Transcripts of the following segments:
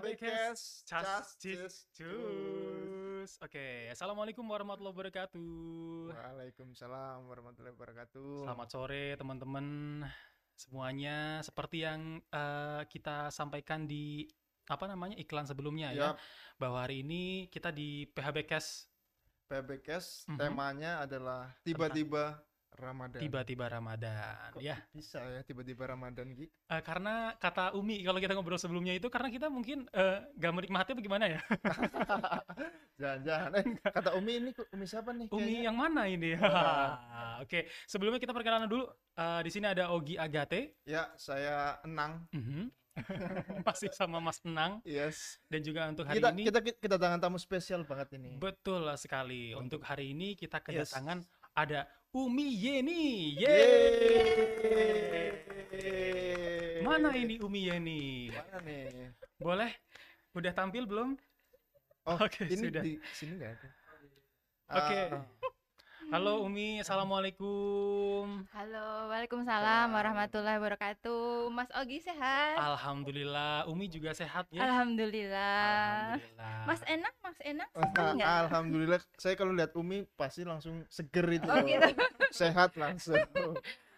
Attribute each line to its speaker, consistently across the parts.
Speaker 1: Cis
Speaker 2: Cis
Speaker 1: Cus. Oke, assalamualaikum warahmatullahi wabarakatuh.
Speaker 2: Waalaikumsalam warahmatullahi wabarakatuh.
Speaker 1: Selamat sore teman-teman semuanya. Seperti yang eh, kita sampaikan di apa namanya iklan sebelumnya ya,
Speaker 2: Yap,
Speaker 1: bahwa hari ini kita di PHBcast
Speaker 2: PHBcast
Speaker 1: Mhm.
Speaker 2: temanya adalah tiba-tiba Ramadan.
Speaker 1: tiba-tiba Ramadan
Speaker 2: Kok
Speaker 1: ya.
Speaker 2: bisa ya tiba-tiba Ramadan Gi?
Speaker 1: Eh, karena kata Umi kalau kita ngobrol sebelumnya itu karena kita mungkin eh, gak menikmati apa gimana ya?
Speaker 2: Jangan-jangan eh kata Umi ini Umi siapa nih?
Speaker 1: Umi
Speaker 2: kayaknya?
Speaker 1: yang mana ini?
Speaker 2: Wah.
Speaker 1: Oke, sebelumnya kita perkenalan dulu. Eh, di sini ada Ogi Agate,
Speaker 2: Ya, saya Enang.
Speaker 1: Mhm. masih sama Mas Penang
Speaker 2: Yes.
Speaker 1: dan juga untuk hari
Speaker 2: Kita
Speaker 1: ini
Speaker 2: kita kita kedatangan tamu spesial banget ini.
Speaker 1: betul sekali. Untuk hari ini kita
Speaker 2: Yes.
Speaker 1: Ada Umi Yeni.
Speaker 2: Yeay.
Speaker 1: Mana ini Umi Yeni?
Speaker 2: Mana nih?
Speaker 1: Boleh? Udah tampil belum?
Speaker 2: Oh,
Speaker 1: Oke,
Speaker 2: ini
Speaker 1: sudah.
Speaker 2: di sini nggak ada.
Speaker 1: Oke.
Speaker 2: Ah,
Speaker 1: Halo Umi, Assalamualaikum.
Speaker 3: Halo, Waalaikumsalam warahmatullahi wabarakatuh. Mas Ogi sehat?
Speaker 1: Alhamdulillah, Umi juga sehat ya?
Speaker 3: Alhamdulillah.
Speaker 1: Alhamdulillah.
Speaker 3: Mas enak, Mas enak
Speaker 2: Ah? Alhamdulillah, saya kalau lihat Umi pasti langsung seger itu.
Speaker 3: Oh gitu.
Speaker 2: Sehat langsung.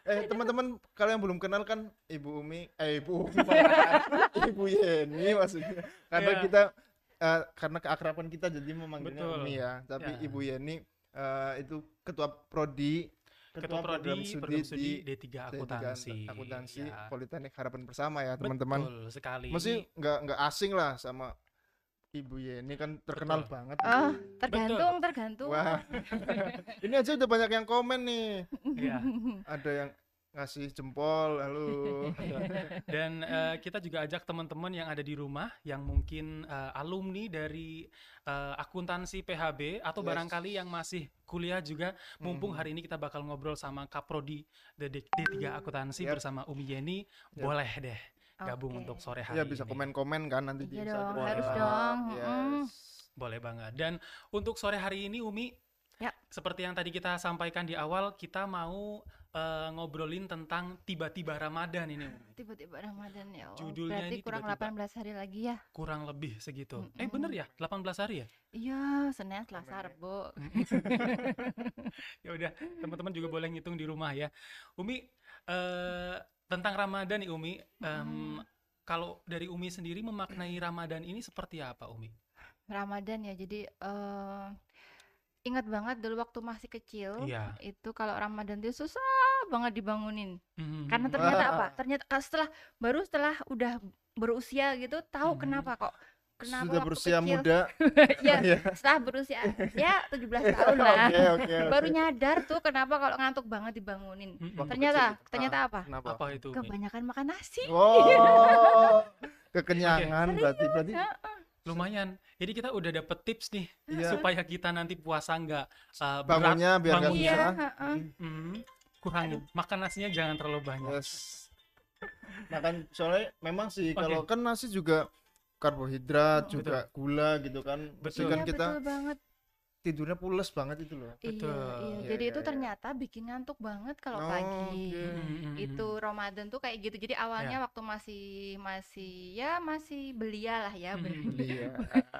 Speaker 2: Eh teman-teman kalau yang belum kenal kan Ibu Umi, eh Ibu Umi, Ibu Yeni maksudnya. Karena
Speaker 1: Iya.
Speaker 2: kita eh, karena keakraban kita jadi memanggilnya
Speaker 1: Betul.
Speaker 2: Umi ya. Tapi
Speaker 1: Ya.
Speaker 2: Ibu Yeni eh, itu ketua prodi,
Speaker 1: Ketua Prodi Program Studi D3
Speaker 2: D3
Speaker 1: Akuntansi.
Speaker 2: Akuntansi
Speaker 1: Ya.
Speaker 2: Politeknik Harapan Bersama ya teman-teman.
Speaker 1: Betul sekali.
Speaker 2: Mesti
Speaker 1: Ini
Speaker 2: nggak nggak asing lah sama Ibu Yeni kan terkenal
Speaker 1: Betul.
Speaker 2: banget.
Speaker 3: Oh,
Speaker 2: itu.
Speaker 3: tergantung, tergantung.
Speaker 2: Wah. Ini aja udah banyak yang komen nih.
Speaker 1: ya.
Speaker 2: Ada yang ngasih jempol, halo.
Speaker 1: Dan eh, kita juga ajak teman-teman yang ada di rumah yang mungkin eh, alumni dari eh, akuntansi PHB atau
Speaker 2: Yes.
Speaker 1: barangkali yang masih kuliah juga mumpung
Speaker 2: Mhm.
Speaker 1: hari ini kita bakal ngobrol sama Kaprodi D- D3 Akuntansi
Speaker 2: Yap.
Speaker 1: bersama Umi Yeni,
Speaker 2: Yap.
Speaker 1: boleh deh gabung
Speaker 3: Oke.
Speaker 1: untuk sore hari
Speaker 2: Ya bisa
Speaker 1: ini.
Speaker 2: komen-komen kan nanti di
Speaker 3: Iya dong,
Speaker 2: Instagram.
Speaker 1: harus
Speaker 3: dong, mm.
Speaker 2: Yes.
Speaker 1: Boleh banget. Dan untuk sore hari ini Umi,
Speaker 3: Ya.
Speaker 1: seperti yang tadi kita sampaikan di awal, kita mau eh, ngobrolin tentang tiba-tiba Ramadan ini.
Speaker 3: Tiba-tiba Ramadan ya Allah.
Speaker 1: Judulnya
Speaker 3: Berarti
Speaker 1: ini
Speaker 3: kurang
Speaker 1: tiba-tiba.
Speaker 3: 18 hari lagi ya?
Speaker 1: Kurang lebih segitu. Eh
Speaker 3: Mm-mm.
Speaker 1: bener ya? 18 hari ya?
Speaker 3: Iya, Senin, Selasa. Rabu.
Speaker 1: ya udah, teman-teman juga boleh ngitung di rumah ya. Umi, eh, tentang Ramadan nih Umi, em,
Speaker 3: Mm.
Speaker 1: kalau dari Umi sendiri memaknai Ramadan ini seperti apa Umi?
Speaker 3: Ramadan ya, jadi eh ingat banget dulu waktu masih kecil,
Speaker 1: Iya.
Speaker 3: itu kalau Ramadan itu susah banget dibangunin.
Speaker 1: Mhm.
Speaker 3: Karena ternyata apa? Ternyata ka- setelah baru setelah udah berusia gitu tahu
Speaker 1: Mhm.
Speaker 3: kenapa kok kenapa
Speaker 2: Sudah
Speaker 3: waktu
Speaker 2: berusia
Speaker 3: kecil
Speaker 2: muda.
Speaker 3: ya
Speaker 2: Iya.
Speaker 3: setelah berusia ya 17 tahun lah
Speaker 2: Oke, oke, oke.
Speaker 3: baru nyadar tuh kenapa kalau ngantuk banget dibangunin.
Speaker 2: Waktu
Speaker 3: Ternyata
Speaker 2: kecil.
Speaker 3: ternyata
Speaker 2: Ah,
Speaker 3: apa?
Speaker 2: Kenapa?
Speaker 1: Apa itu?
Speaker 3: Kebanyakan makan nasi.
Speaker 2: Oh, kekenyangan berarti berarti.
Speaker 1: Lumayan. Jadi kita udah dapet tips nih
Speaker 2: Iya.
Speaker 1: supaya kita nanti puasa nggak uh, berat.
Speaker 2: Bangunnya biar nggak.
Speaker 3: Iya, heeh.
Speaker 1: Hmm, kurangin. Makan nasinya jangan terlalu banyak.
Speaker 2: Yes. Makan soalnya memang sih
Speaker 1: Oke.
Speaker 2: kalau kan nasi juga karbohidrat
Speaker 1: Betul.
Speaker 2: juga gula gitu kan.
Speaker 1: Betul.
Speaker 2: kan
Speaker 3: Iya,
Speaker 2: kita
Speaker 3: betul banget.
Speaker 2: tidurnya pules banget itu loh.
Speaker 1: Betul.
Speaker 3: Iya, iya.
Speaker 2: Iya,
Speaker 3: Jadi
Speaker 2: iya,
Speaker 3: itu
Speaker 2: iya.
Speaker 3: ternyata bikin ngantuk banget kalau
Speaker 2: Oh,
Speaker 3: pagi.
Speaker 2: oke.
Speaker 3: Ramadan tuh kayak gitu. Jadi awalnya waktu masih masih ya masih belia lah ya.
Speaker 2: Iya.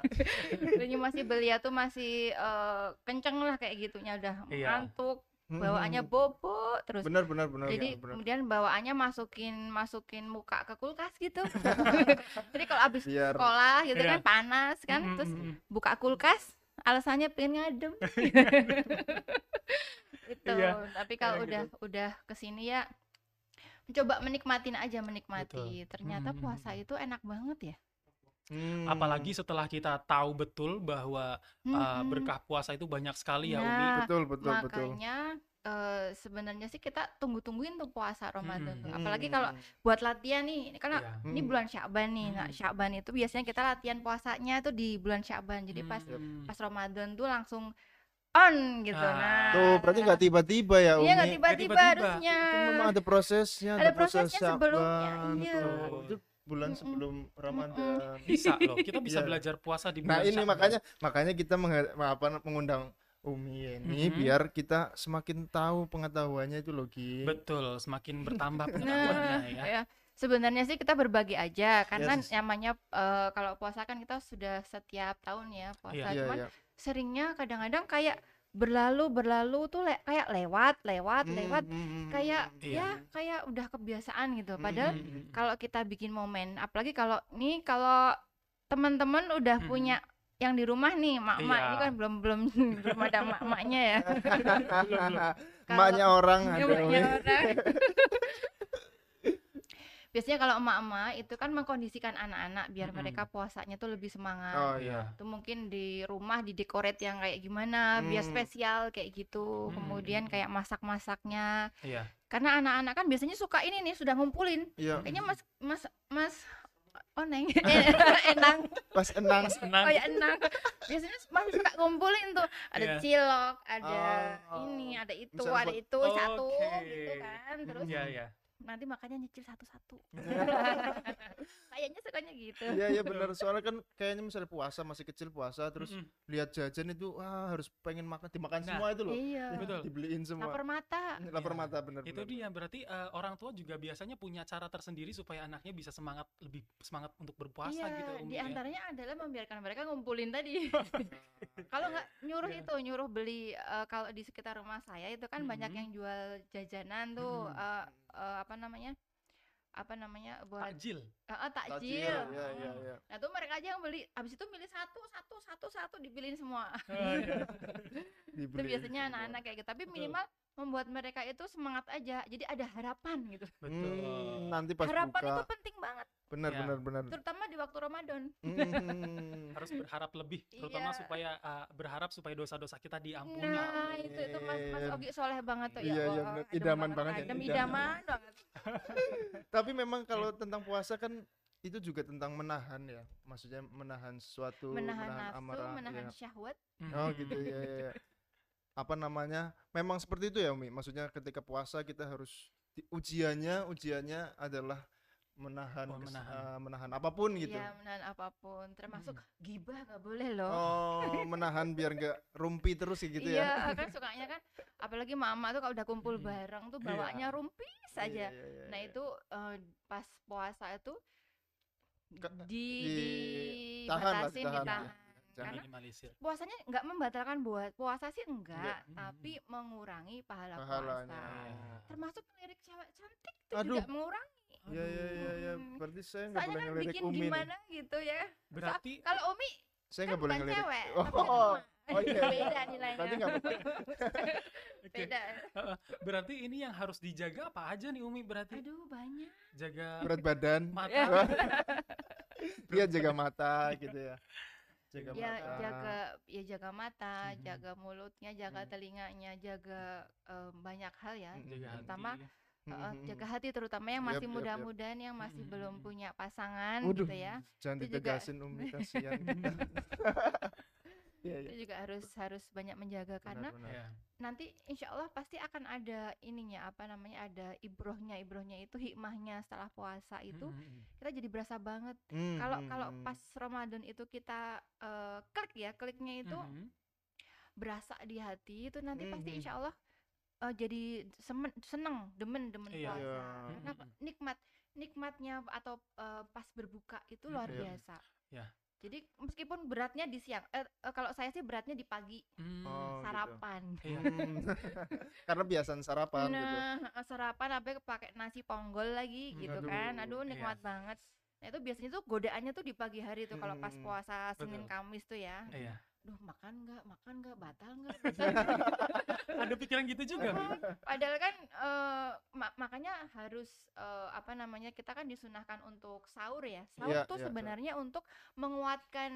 Speaker 3: Jadi masih belia tuh masih eh, kenceng lah kayak gitunya udah
Speaker 1: Iya.
Speaker 3: ngantuk, bawaannya bobo terus.
Speaker 2: benar benar benar
Speaker 3: Jadi
Speaker 2: benar.
Speaker 3: kemudian bawaannya masukin masukin muka ke kulkas gitu. Jadi kalau abis
Speaker 2: biar
Speaker 3: sekolah gitu
Speaker 1: Iya.
Speaker 3: kan panas kan, terus buka kulkas, alasannya pengen ngadem. Itu.
Speaker 1: Iya.
Speaker 3: Tapi kalau
Speaker 1: Kayak
Speaker 3: udah udah ke sini ya coba menikmatin aja menikmati.
Speaker 1: Betul.
Speaker 3: Ternyata
Speaker 1: Mhm,
Speaker 3: puasa itu enak banget ya.
Speaker 2: Hmm.
Speaker 1: Apalagi setelah kita tahu betul bahwa uh,
Speaker 3: Mm-mm.
Speaker 1: berkah puasa itu banyak sekali ya Umi.
Speaker 3: Nah,
Speaker 2: betul betul betul.
Speaker 3: makanya eh, sebenarnya sih kita tunggu-tungguin tuh puasa Ramadan tuh. Apalagi
Speaker 2: Hmm.
Speaker 3: kalau buat latihan nih, karena
Speaker 1: Iya.
Speaker 3: ini
Speaker 2: Hmm.
Speaker 3: bulan Sya'ban nih. Nah,
Speaker 1: Mm.
Speaker 3: Sya'ban itu biasanya kita latihan puasanya tuh di bulan Sya'ban. Jadi pas
Speaker 1: Hmm.
Speaker 3: pas Ramadan tuh langsung on gitu.
Speaker 1: Ah.
Speaker 3: Nah,
Speaker 2: Tuh, berarti nggak tiba-tiba ya, Umi.
Speaker 3: Iya nggak tiba-tiba harusnya.
Speaker 2: Itu memang ada prosesnya,
Speaker 3: Ada
Speaker 2: proses
Speaker 3: prosesnya sebelumnya,
Speaker 2: Sya'ban,
Speaker 3: iya.
Speaker 2: tuh. Itu bulan sebelum Ramadan.
Speaker 1: Bisa loh, kita bisa
Speaker 2: Iya.
Speaker 1: belajar puasa di
Speaker 2: Nah,
Speaker 1: bulan
Speaker 2: ini
Speaker 1: Sya'ban.
Speaker 2: makanya makanya kita apa mengundang Umi ini
Speaker 1: Mhm.
Speaker 2: biar kita semakin tahu pengetahuannya itu loh, Gi.
Speaker 1: Betul, semakin bertambah
Speaker 3: Nah,
Speaker 1: pengetahuannya ya.
Speaker 3: ya. sebenarnya sih kita berbagi aja karena
Speaker 2: Yes.
Speaker 3: namanya eh, kalau puasa kan kita sudah setiap tahun ya puasa
Speaker 1: Iya.
Speaker 2: Iya,
Speaker 3: cuman
Speaker 2: iya.
Speaker 3: Seringnya kadang-kadang kayak berlalu berlalu tuh le- kayak lewat lewat
Speaker 2: Hmm,
Speaker 3: lewat
Speaker 2: hmm, hmm,
Speaker 3: kayak
Speaker 2: hmm,
Speaker 1: Iya.
Speaker 3: ya kayak udah kebiasaan gitu padahal
Speaker 2: hmm, hmm.
Speaker 3: kalau kita bikin momen apalagi kalau nih kalau teman-teman udah
Speaker 1: Mhm.
Speaker 3: punya yang di rumah nih mak-mak ini
Speaker 1: Iya.
Speaker 3: kan belum belum belum ada mak-maknya ya
Speaker 2: Emaknya orang
Speaker 3: Ya,
Speaker 2: ada
Speaker 3: emaknya
Speaker 2: Umi.
Speaker 3: orang. Biasanya kalau emak-emak itu kan mengkondisikan anak-anak biar
Speaker 1: Mhm.
Speaker 3: mereka puasanya tuh lebih semangat
Speaker 2: Oh iya.
Speaker 3: itu mungkin di rumah di decorate yang kayak gimana biar
Speaker 2: Hmm.
Speaker 3: spesial kayak gitu
Speaker 1: Hmm.
Speaker 3: kemudian kayak masak-masaknya
Speaker 1: Iya.
Speaker 3: karena anak-anak kan biasanya suka ini nih sudah ngumpulin
Speaker 2: Iya.
Speaker 3: kayaknya mas mas mas oneng enang
Speaker 2: Pas enang.
Speaker 1: Senang.
Speaker 3: kayak enang biasanya masih suka ngumpulin tuh ada
Speaker 1: Iya.
Speaker 3: cilok ada
Speaker 2: Oh.
Speaker 3: ini ada itu
Speaker 2: Misalnya
Speaker 3: ada itu satu
Speaker 1: Oke.
Speaker 3: gitu kan terus
Speaker 1: Iya, iya.
Speaker 3: Nanti makanya nyicil satu-satu kayaknya sukanya gitu
Speaker 2: Iya iya benar soalnya kan kayaknya misalnya puasa masih kecil puasa terus
Speaker 1: Mm-mm.
Speaker 2: lihat jajan itu wah harus pengen makan dimakan
Speaker 1: Nah,
Speaker 2: semua itu loh.
Speaker 3: iya
Speaker 1: Betul.
Speaker 2: Dibeliin semua.
Speaker 3: lapar mata
Speaker 2: Lapar
Speaker 1: Iya.
Speaker 2: mata bener
Speaker 1: Itu
Speaker 2: bener.
Speaker 1: dia berarti eh, orang tua juga biasanya punya cara tersendiri supaya anaknya bisa semangat lebih semangat untuk berpuasa
Speaker 3: iya
Speaker 1: gitu Umi
Speaker 3: di
Speaker 1: ya.
Speaker 3: antaranya adalah membiarkan mereka ngumpulin tadi kalau nggak nyuruh
Speaker 1: Iya.
Speaker 3: itu nyuruh beli eh, kalau di sekitar rumah saya itu kan banyak
Speaker 1: Mhm.
Speaker 3: yang jual jajanan tuh
Speaker 1: Mhm.
Speaker 3: eh, eh, apa namanya apa namanya buat
Speaker 1: Takjil.
Speaker 3: eh, eh, takjil,
Speaker 2: Takjil, iya iya
Speaker 3: Hmm.
Speaker 2: iya.
Speaker 3: nah tuh mereka aja yang beli habis itu milih satu satu satu satu dipilihin semua
Speaker 1: Oh, iya.
Speaker 3: itu
Speaker 2: Dibeliin
Speaker 3: biasanya anak-anak kayak gitu tapi
Speaker 1: Betul.
Speaker 3: minimal membuat mereka itu semangat aja jadi ada harapan gitu
Speaker 1: Betul.
Speaker 2: Hmm, nanti pas
Speaker 3: harapan
Speaker 2: buka
Speaker 3: itu penting banget
Speaker 2: benar
Speaker 1: Ya.
Speaker 2: benar benar.
Speaker 3: terutama di waktu Ramadan
Speaker 2: Hmm.
Speaker 1: Harus berharap lebih, terutama
Speaker 3: Iya.
Speaker 1: supaya eh, berharap supaya dosa-dosa kita diampuni.
Speaker 3: Nah, itu itu Mas Mas
Speaker 2: Amin.
Speaker 3: Ogi soleh banget tuh
Speaker 2: Iya,
Speaker 3: ya.
Speaker 2: iya,
Speaker 3: Allah,
Speaker 2: bener.
Speaker 3: adem
Speaker 2: Idaman banget ya, idaman.
Speaker 3: idaman banget.
Speaker 2: Tapi memang kalau tentang puasa kan itu juga tentang menahan ya. Maksudnya menahan sesuatu,
Speaker 3: Menahan nafsu,
Speaker 2: amarah.
Speaker 3: menahan
Speaker 2: ya.
Speaker 3: syahwat.
Speaker 2: Oh
Speaker 1: Mhm.
Speaker 2: gitu ya, ya, ya. Apa namanya? Memang seperti itu ya, Umi. Maksudnya ketika puasa kita harus di- ujiannya, ujiannya adalah menahan
Speaker 1: Oh, menahan.
Speaker 2: eh, menahan apa pun gitu.
Speaker 3: Iya, menahan apa pun, termasuk
Speaker 1: Mhm.
Speaker 3: gibah nggak boleh loh.
Speaker 2: Oh, menahan biar nggak rumpi terus gitu
Speaker 3: iya,
Speaker 2: ya.
Speaker 3: kan sukanya kan apalagi mama tuh kalau udah kumpul
Speaker 1: Mhm.
Speaker 3: bareng tuh
Speaker 1: Iya.
Speaker 3: bawaannya rumpis saja.
Speaker 2: Iya, iya, iya,
Speaker 3: Nah,
Speaker 2: iya.
Speaker 3: itu eh, pas puasa itu
Speaker 2: Ke-
Speaker 3: di
Speaker 2: di- tahan lah, ditahan,
Speaker 3: ditahan.
Speaker 2: ya. Jangan.
Speaker 3: Karena
Speaker 1: minimalisir.
Speaker 3: puasanya nggak membatalkan buat puasa sih enggak,
Speaker 1: Enggak.
Speaker 3: tapi mengurangi pahala
Speaker 2: Pahalanya.
Speaker 3: puasa. Termasuk lirik cewek cantik itu
Speaker 2: Aduh.
Speaker 3: juga mengurangi.
Speaker 2: Iya, iya, iya, iya.
Speaker 3: Hmm.
Speaker 2: Berarti saya nggak
Speaker 3: Soalnya
Speaker 2: boleh
Speaker 3: kan
Speaker 2: ngelirik
Speaker 3: bikin
Speaker 2: Umi nih.
Speaker 3: gimana gitu ya.
Speaker 1: Berarti
Speaker 3: Kalau Umi
Speaker 2: Saya
Speaker 3: kan
Speaker 2: nggak boleh
Speaker 3: bukan
Speaker 2: ngelirik.
Speaker 3: cewek,
Speaker 2: Oh,
Speaker 3: tapi emak.
Speaker 2: oh iya.
Speaker 3: Beda nilainya.
Speaker 2: Berarti nggak apa-apa.
Speaker 1: Oke.
Speaker 3: Beda.
Speaker 1: berarti ini yang harus dijaga apa aja nih Umi berarti?
Speaker 3: Aduh, banyak.
Speaker 1: Jaga
Speaker 2: Berat badan.
Speaker 1: mata.
Speaker 3: Ya.
Speaker 2: Iya jaga mata gitu ya. Jaga
Speaker 3: Ya
Speaker 2: mata.
Speaker 3: jaga ya jaga mata,
Speaker 1: Mhm.
Speaker 3: jaga mulutnya, jaga
Speaker 2: Mhm.
Speaker 3: telinganya, jaga em, banyak hal ya.
Speaker 2: Mhm.
Speaker 1: Jaga
Speaker 3: Terutama
Speaker 1: hati.
Speaker 3: Uh, jaga hati terutama yang masih
Speaker 2: yap, yap.
Speaker 3: muda-mudahan yang masih belum punya pasangan
Speaker 2: Waduh,
Speaker 3: gitu ya.
Speaker 2: Jangan
Speaker 3: Itu juga-
Speaker 2: Umi kasihan. Iya, iya.
Speaker 3: Itu juga harus harus banyak menjaga karena
Speaker 2: Benar, benar.
Speaker 1: Ya.
Speaker 3: nanti insya Allah pasti akan ada ininya apa namanya ada ibrohnya ibrohnya itu hikmahnya setelah puasa itu
Speaker 1: Mhm.
Speaker 3: kita jadi berasa banget
Speaker 2: Hmm,
Speaker 3: kalau
Speaker 2: hmm,
Speaker 3: kalau
Speaker 2: hmm.
Speaker 3: pas Ramadan itu kita eh, klik ya kliknya itu
Speaker 1: Mhm.
Speaker 3: berasa di hati itu nanti pasti
Speaker 2: Mhm.
Speaker 3: insya Allah eh, jadi semen, seneng demen demen
Speaker 1: Iya.
Speaker 3: puasa
Speaker 2: Iya.
Speaker 3: karena apa? nikmat nikmatnya atau eh, pas berbuka itu luar.
Speaker 2: Iya.
Speaker 3: biasa
Speaker 1: Ya.
Speaker 3: jadi meskipun beratnya di siang eh, eh, kalau saya sih beratnya di pagi
Speaker 1: Hmm.
Speaker 2: Oh, gitu.
Speaker 3: sarapan
Speaker 1: Iya.
Speaker 2: Hmm. Karena biasaan sarapan gitu.
Speaker 3: nah eh, sarapan apa pakai nasi ponggol lagi
Speaker 1: Hmm,
Speaker 3: gitu
Speaker 2: aduh,
Speaker 3: kan aduh
Speaker 1: iya.
Speaker 3: nikmat banget nah itu biasanya tuh godaannya tuh di pagi hari tuh kalau pas
Speaker 2: Hmm,
Speaker 3: puasa Senin
Speaker 1: betul.
Speaker 3: Kamis tuh ya
Speaker 1: Iya.
Speaker 3: Duh makan nggak makan nggak batal nggak
Speaker 1: Ada pikiran gitu juga.
Speaker 3: Padahal kan eh, ma- makanya harus eh, apa namanya kita kan disunahkan untuk sahur ya. Sahur
Speaker 2: Iya,
Speaker 3: tuh
Speaker 2: iya,
Speaker 3: sebenarnya untuk menguatkan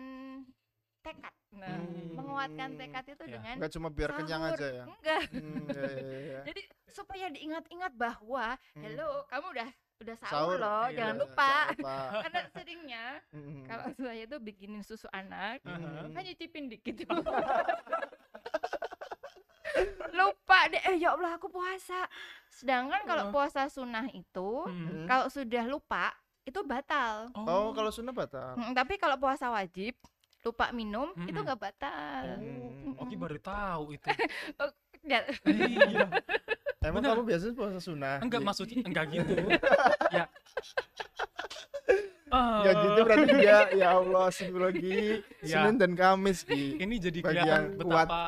Speaker 3: tekad. Nah,
Speaker 2: Hmm.
Speaker 3: menguatkan tekad itu
Speaker 1: Iya.
Speaker 3: dengan
Speaker 2: Nggak cuma biar kenyang
Speaker 3: sahur.
Speaker 2: aja ya.
Speaker 3: Enggak.
Speaker 2: Hmm, iya, iya, iya.
Speaker 3: Jadi supaya diingat-ingat bahwa
Speaker 2: Hmm.
Speaker 3: hello, kamu udah udah sahur,
Speaker 2: Sahur,
Speaker 3: loh,
Speaker 1: iya,
Speaker 3: jangan lupa. Karena seringnya
Speaker 2: Hmm.
Speaker 3: kalau saya tuh bikinin susu anak,
Speaker 1: Aha.
Speaker 3: kan nyicipin dikit. lupa deh eh ya Allah aku puasa sedangkan kalau
Speaker 1: Oh.
Speaker 3: puasa sunnah itu
Speaker 1: Hmm.
Speaker 3: kalau sudah lupa itu batal
Speaker 2: Oh, kalau sunnah batal.
Speaker 3: Mm, tapi kalau puasa wajib lupa minum itu
Speaker 1: Mm-mm.
Speaker 3: nggak batal
Speaker 1: Oh, Oki baru tahu itu.
Speaker 3: Ya,
Speaker 1: iya.
Speaker 2: Emang
Speaker 1: Bener.
Speaker 2: kamu biasanya puasa sunnah?
Speaker 1: Enggak
Speaker 2: Di-
Speaker 1: maksudnya enggak gitu. ya
Speaker 2: tiga ya Allah lagi
Speaker 1: Ya.
Speaker 2: Senin dan Kamis Ki
Speaker 1: Ini jadi kelihatan
Speaker 2: kuat.
Speaker 1: betapa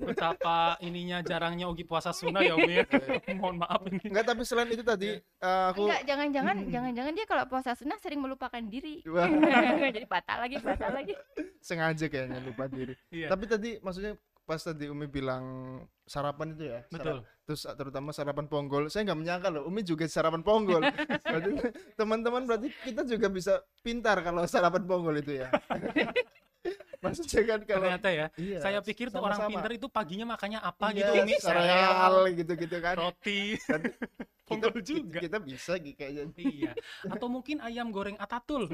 Speaker 1: betapa ininya jarangnya Ogi puasa sunnah ya Umi ya. Mohon maaf ini.
Speaker 2: enggak tapi selain itu tadi eh, aku
Speaker 3: Enggak, jangan-jangan jangan-jangan dia kalau puasa sunnah sering melupakan diri. Jadi batal lagi, batal lagi.
Speaker 2: sengaja kayaknya lupa diri
Speaker 1: Iya.
Speaker 2: tapi tadi maksudnya pas tadi Umi bilang sarapan itu ya
Speaker 1: Betul.
Speaker 2: sarap- terus terutama sarapan ponggol saya nggak menyangka loh Umi juga sarapan ponggol berarti teman-teman berarti kita juga bisa pintar kalau sarapan ponggol itu ya maksudnya kan kalau
Speaker 1: Ternyata ya.
Speaker 2: iya,
Speaker 1: Saya pikir tuh orang pinter itu paginya makannya apa
Speaker 2: Iya,
Speaker 1: gitu Umi.
Speaker 2: sereal gitu-gitu kan
Speaker 1: roti.
Speaker 2: Dan
Speaker 1: Ponggol
Speaker 2: kita,
Speaker 1: juga.
Speaker 2: kita bisa gitu kayaknya
Speaker 1: iya. Atau mungkin ayam goreng atatul.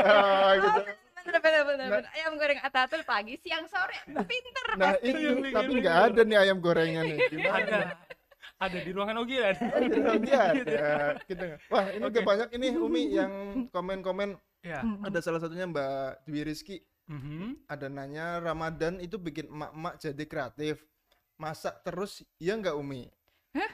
Speaker 2: Ah, gitu.
Speaker 3: Bener bener bener.
Speaker 2: Nah.
Speaker 3: bener. Ayam goreng atatul pagi, siang, sore. Pinter
Speaker 2: nah
Speaker 3: pasti.
Speaker 2: itu
Speaker 1: Iya,
Speaker 2: tapi
Speaker 1: iya,
Speaker 2: nggak
Speaker 1: iya.
Speaker 2: ada nih ayam gorengnya nih gimana
Speaker 1: ada. Ada di ruangan Ogi ada.
Speaker 2: Iya, ada. Kita nggak- Wah, ini udah
Speaker 1: Oke.
Speaker 2: banyak ini Umi yang komen-komen.
Speaker 1: Ya.
Speaker 2: Ada salah satunya Mbak Dwi Rizky.
Speaker 1: Mhm.
Speaker 2: Ada nanya Ramadan itu bikin emak-emak jadi kreatif. Masak terus, iya nggak Umi?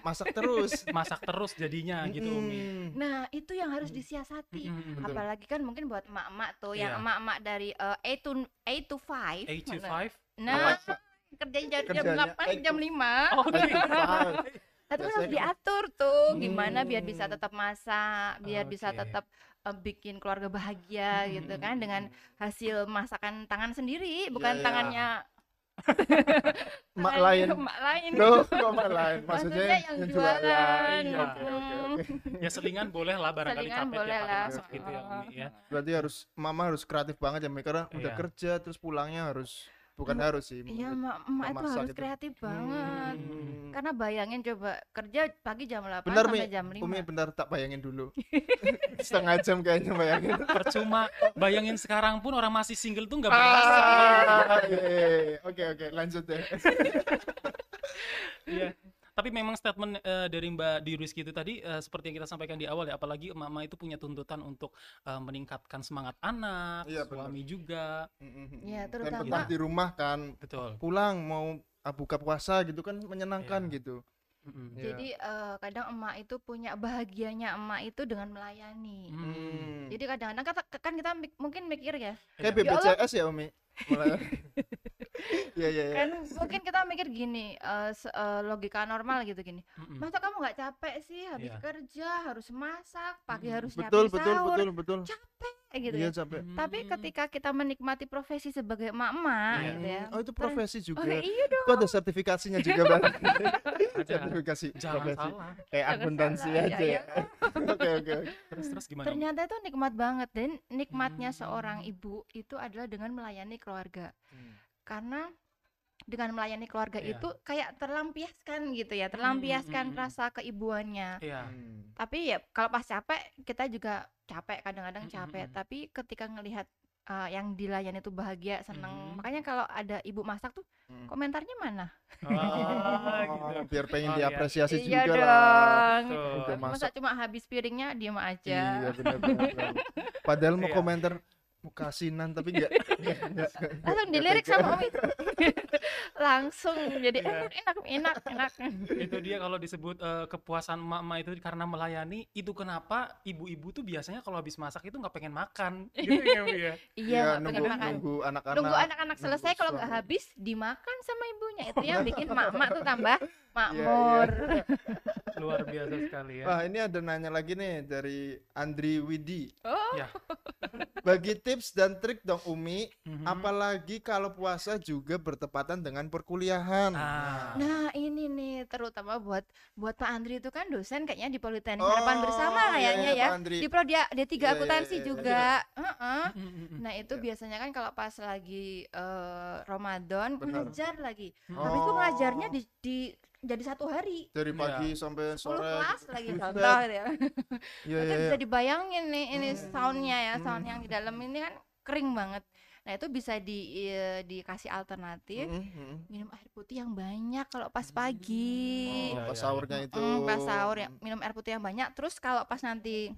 Speaker 2: Masak terus.
Speaker 1: Masak terus jadinya gitu Umi.
Speaker 2: Mm.
Speaker 3: Nah, itu yang harus disiasati.
Speaker 1: Mhm.
Speaker 2: Betul.
Speaker 3: Apalagi kan mungkin buat emak-emak tuh, yang
Speaker 1: Iya.
Speaker 3: emak-emak dari eh, 8 to 8 to 5.
Speaker 1: 8 to 5.
Speaker 3: Nah, kerjanya jam, jam
Speaker 2: Kerjanya
Speaker 3: 8
Speaker 2: eight
Speaker 3: jam
Speaker 2: to-
Speaker 3: 5.
Speaker 1: Oh,
Speaker 2: Five.
Speaker 3: Tapi kan harus diatur tuh, gimana biar bisa
Speaker 2: Hmm.
Speaker 3: tetap masak, biar bisa
Speaker 1: Oke.
Speaker 3: tetap eh, bikin keluarga bahagia gitu kan dengan hasil masakan tangan sendiri, bukan
Speaker 2: iya.
Speaker 3: tangannya
Speaker 2: Mak lain.
Speaker 3: emak lain.
Speaker 2: Tuh, kok mak lain?
Speaker 3: Maksudnya
Speaker 2: Maksudnya
Speaker 3: yang
Speaker 2: yang
Speaker 3: jualan.
Speaker 1: Iya.
Speaker 2: Oke, oke, oke.
Speaker 1: ya selingan boleh lah barangkali
Speaker 3: Selingan
Speaker 1: capek
Speaker 3: boleh lah.
Speaker 1: masak gitu ya Umi ya.
Speaker 2: Berarti harus mama harus kreatif banget ya, karena udah
Speaker 1: Iya.
Speaker 2: kerja terus pulangnya harus bukan harus sih.
Speaker 3: Iya, emak, emak itu harus
Speaker 2: itu.
Speaker 3: kreatif banget.
Speaker 2: Hmm.
Speaker 3: Karena bayangin coba kerja pagi jam 8
Speaker 2: Benar, Mi.
Speaker 3: sampai jam 5.
Speaker 2: Umi bentar tak bayangin dulu. Setengah jam kayaknya bayangin.
Speaker 1: Percuma bayangin sekarang pun orang masih single tuh nggak berasa.
Speaker 2: Ah, iya, iya, iya. Oke oke lanjut deh.
Speaker 1: Iya. Tapi memang statement eh, dari Mbak Di Rizky itu tadi eh, seperti yang kita sampaikan di awal ya, apalagi emak-emak itu punya tuntutan untuk eh, meningkatkan semangat anak,
Speaker 2: Iya,
Speaker 1: suami juga.
Speaker 3: Iya,
Speaker 2: Dan
Speaker 3: terutama-
Speaker 2: betah di rumah kan
Speaker 1: Betul.
Speaker 2: pulang mau ah, buka puasa gitu kan menyenangkan
Speaker 1: Iya.
Speaker 2: gitu. Iya.
Speaker 3: Jadi eh, kadang emak itu punya bahagianya emak itu dengan melayani.
Speaker 1: Hmm.
Speaker 2: Hmm.
Speaker 3: Jadi kadang-kadang kata kan kita mik- mungkin mikir ya,
Speaker 2: Kayak
Speaker 1: Iya.
Speaker 3: Ya.
Speaker 2: BPJS ya Umi. Iya iya iya.
Speaker 3: kan mungkin kita mikir gini, eh, se- eh, logika normal gitu gini.
Speaker 1: Mm-mm.
Speaker 3: Masa kamu nggak capek sih habis
Speaker 1: Iya.
Speaker 3: kerja harus masak, pagi
Speaker 1: Mm,
Speaker 3: harus
Speaker 2: Betul
Speaker 3: nyiapin
Speaker 2: betul
Speaker 3: sahur,
Speaker 2: betul betul.
Speaker 3: capek gitu
Speaker 2: Iya
Speaker 3: ya.
Speaker 2: capek.
Speaker 3: Tapi
Speaker 1: Mm.
Speaker 3: ketika kita menikmati profesi sebagai emak-emak
Speaker 1: Iya.
Speaker 3: gitu ya.
Speaker 2: Oh itu profesi
Speaker 3: Oh
Speaker 2: juga.
Speaker 3: iya dong.
Speaker 2: Itu ada sertifikasinya juga bang.
Speaker 1: Ada.
Speaker 2: Sertifikasi
Speaker 1: Jangan
Speaker 2: profesi.
Speaker 1: salah.
Speaker 2: Kayak
Speaker 3: Jangan
Speaker 2: akuntansi
Speaker 3: salah,
Speaker 2: aja
Speaker 3: iya,
Speaker 2: ya. Oke oke. oke.
Speaker 1: Terus terus gimana?
Speaker 3: Ternyata itu nikmat banget dan nikmatnya
Speaker 1: Hmm.
Speaker 3: seorang ibu itu adalah dengan melayani keluarga.
Speaker 2: Hmm.
Speaker 3: Karena dengan melayani keluarga
Speaker 1: Iya.
Speaker 3: itu kayak terlampiaskan gitu ya, terlampiaskan
Speaker 1: hmm, hmm.
Speaker 3: rasa keibuannya.
Speaker 1: Iya.
Speaker 2: Hmm.
Speaker 3: Tapi ya kalau pas capek kita juga capek kadang-kadang
Speaker 1: Hmm,
Speaker 3: capek,
Speaker 1: hmm, hmm.
Speaker 3: tapi ketika ngelihat uh, yang dilayani itu bahagia, seneng.
Speaker 1: Hmm.
Speaker 3: Makanya kalau ada ibu masak tuh
Speaker 2: Hmm.
Speaker 3: komentarnya mana?
Speaker 1: Ah,
Speaker 2: Oh,
Speaker 1: gitu.
Speaker 2: biar pengen
Speaker 1: Oh, iya.
Speaker 2: diapresiasi
Speaker 3: iya
Speaker 2: juga lah.
Speaker 3: dong. Masa
Speaker 2: masak.
Speaker 3: cuma habis piringnya diem aja.
Speaker 2: Iya benar benar. benar. Padahal mau
Speaker 1: Iya.
Speaker 2: komentar kasinan tapi enggak
Speaker 3: langsung dilirik sama Umi langsung jadi
Speaker 1: Iya.
Speaker 3: enak enak enak enak
Speaker 1: itu dia kalau disebut eh, kepuasan emak-emak itu karena melayani itu kenapa ibu-ibu tuh biasanya kalau habis masak itu nggak pengen makan gitu ya Bu ya
Speaker 3: iya nggak
Speaker 2: nunggu
Speaker 3: pengen makan
Speaker 2: nunggu anak-anak.
Speaker 3: nunggu anak-anak selesai kalau nggak habis dimakan sama ibunya itu yang bikin mak-mak tuh tambah
Speaker 2: Iya,
Speaker 3: makmur
Speaker 2: iya.
Speaker 1: luar biasa sekali ya
Speaker 2: Wah, ini ada nanya lagi nih dari Andri Widi.
Speaker 3: oh
Speaker 1: Ya.
Speaker 2: Bagi tips dan trik dong Umi,
Speaker 1: Mhm.
Speaker 2: apalagi kalau puasa juga bertepatan dengan perkuliahan.
Speaker 1: Ah.
Speaker 3: nah ini nih terutama buat buat Pak Andri itu kan dosen kayaknya di Politeknik
Speaker 2: Oh,
Speaker 3: Harapan Bersama
Speaker 2: iya,
Speaker 3: kayaknya
Speaker 2: iya,
Speaker 3: ya
Speaker 2: Pak Andri.
Speaker 3: di Pro dia D3
Speaker 2: Iya, iya,
Speaker 3: akuntansi
Speaker 2: iya, iya.
Speaker 3: juga Heeh.
Speaker 1: Mm, mm.
Speaker 3: Nah itu
Speaker 2: Iya.
Speaker 3: biasanya kan kalau pas lagi eh, Ramadan
Speaker 2: Benar.
Speaker 3: ngajar lagi.
Speaker 1: Hmm.
Speaker 3: Habis itu
Speaker 2: Oh.
Speaker 3: ngajarnya di, di- jadi satu hari.
Speaker 2: Dari
Speaker 1: Iya.
Speaker 2: pagi sampai
Speaker 3: 10
Speaker 2: sore.
Speaker 3: kelas lagi contoh gitu ya.
Speaker 2: Iya,
Speaker 3: Itu
Speaker 2: iya,
Speaker 3: bisa
Speaker 2: iya.
Speaker 3: dibayangin nih ini
Speaker 2: Hmm.
Speaker 3: soundnya ya, sound
Speaker 2: Hmm.
Speaker 3: yang di dalam ini kan kering banget. Nah itu bisa di eh, dikasih alternatif
Speaker 2: Mm, mm.
Speaker 3: minum air putih yang banyak kalau pas pagi.
Speaker 2: Oh,
Speaker 1: Iya,
Speaker 2: pas
Speaker 1: iya,
Speaker 2: sahurnya itu.
Speaker 3: Mm, pas sahur ya minum air putih yang banyak. Terus kalau pas nanti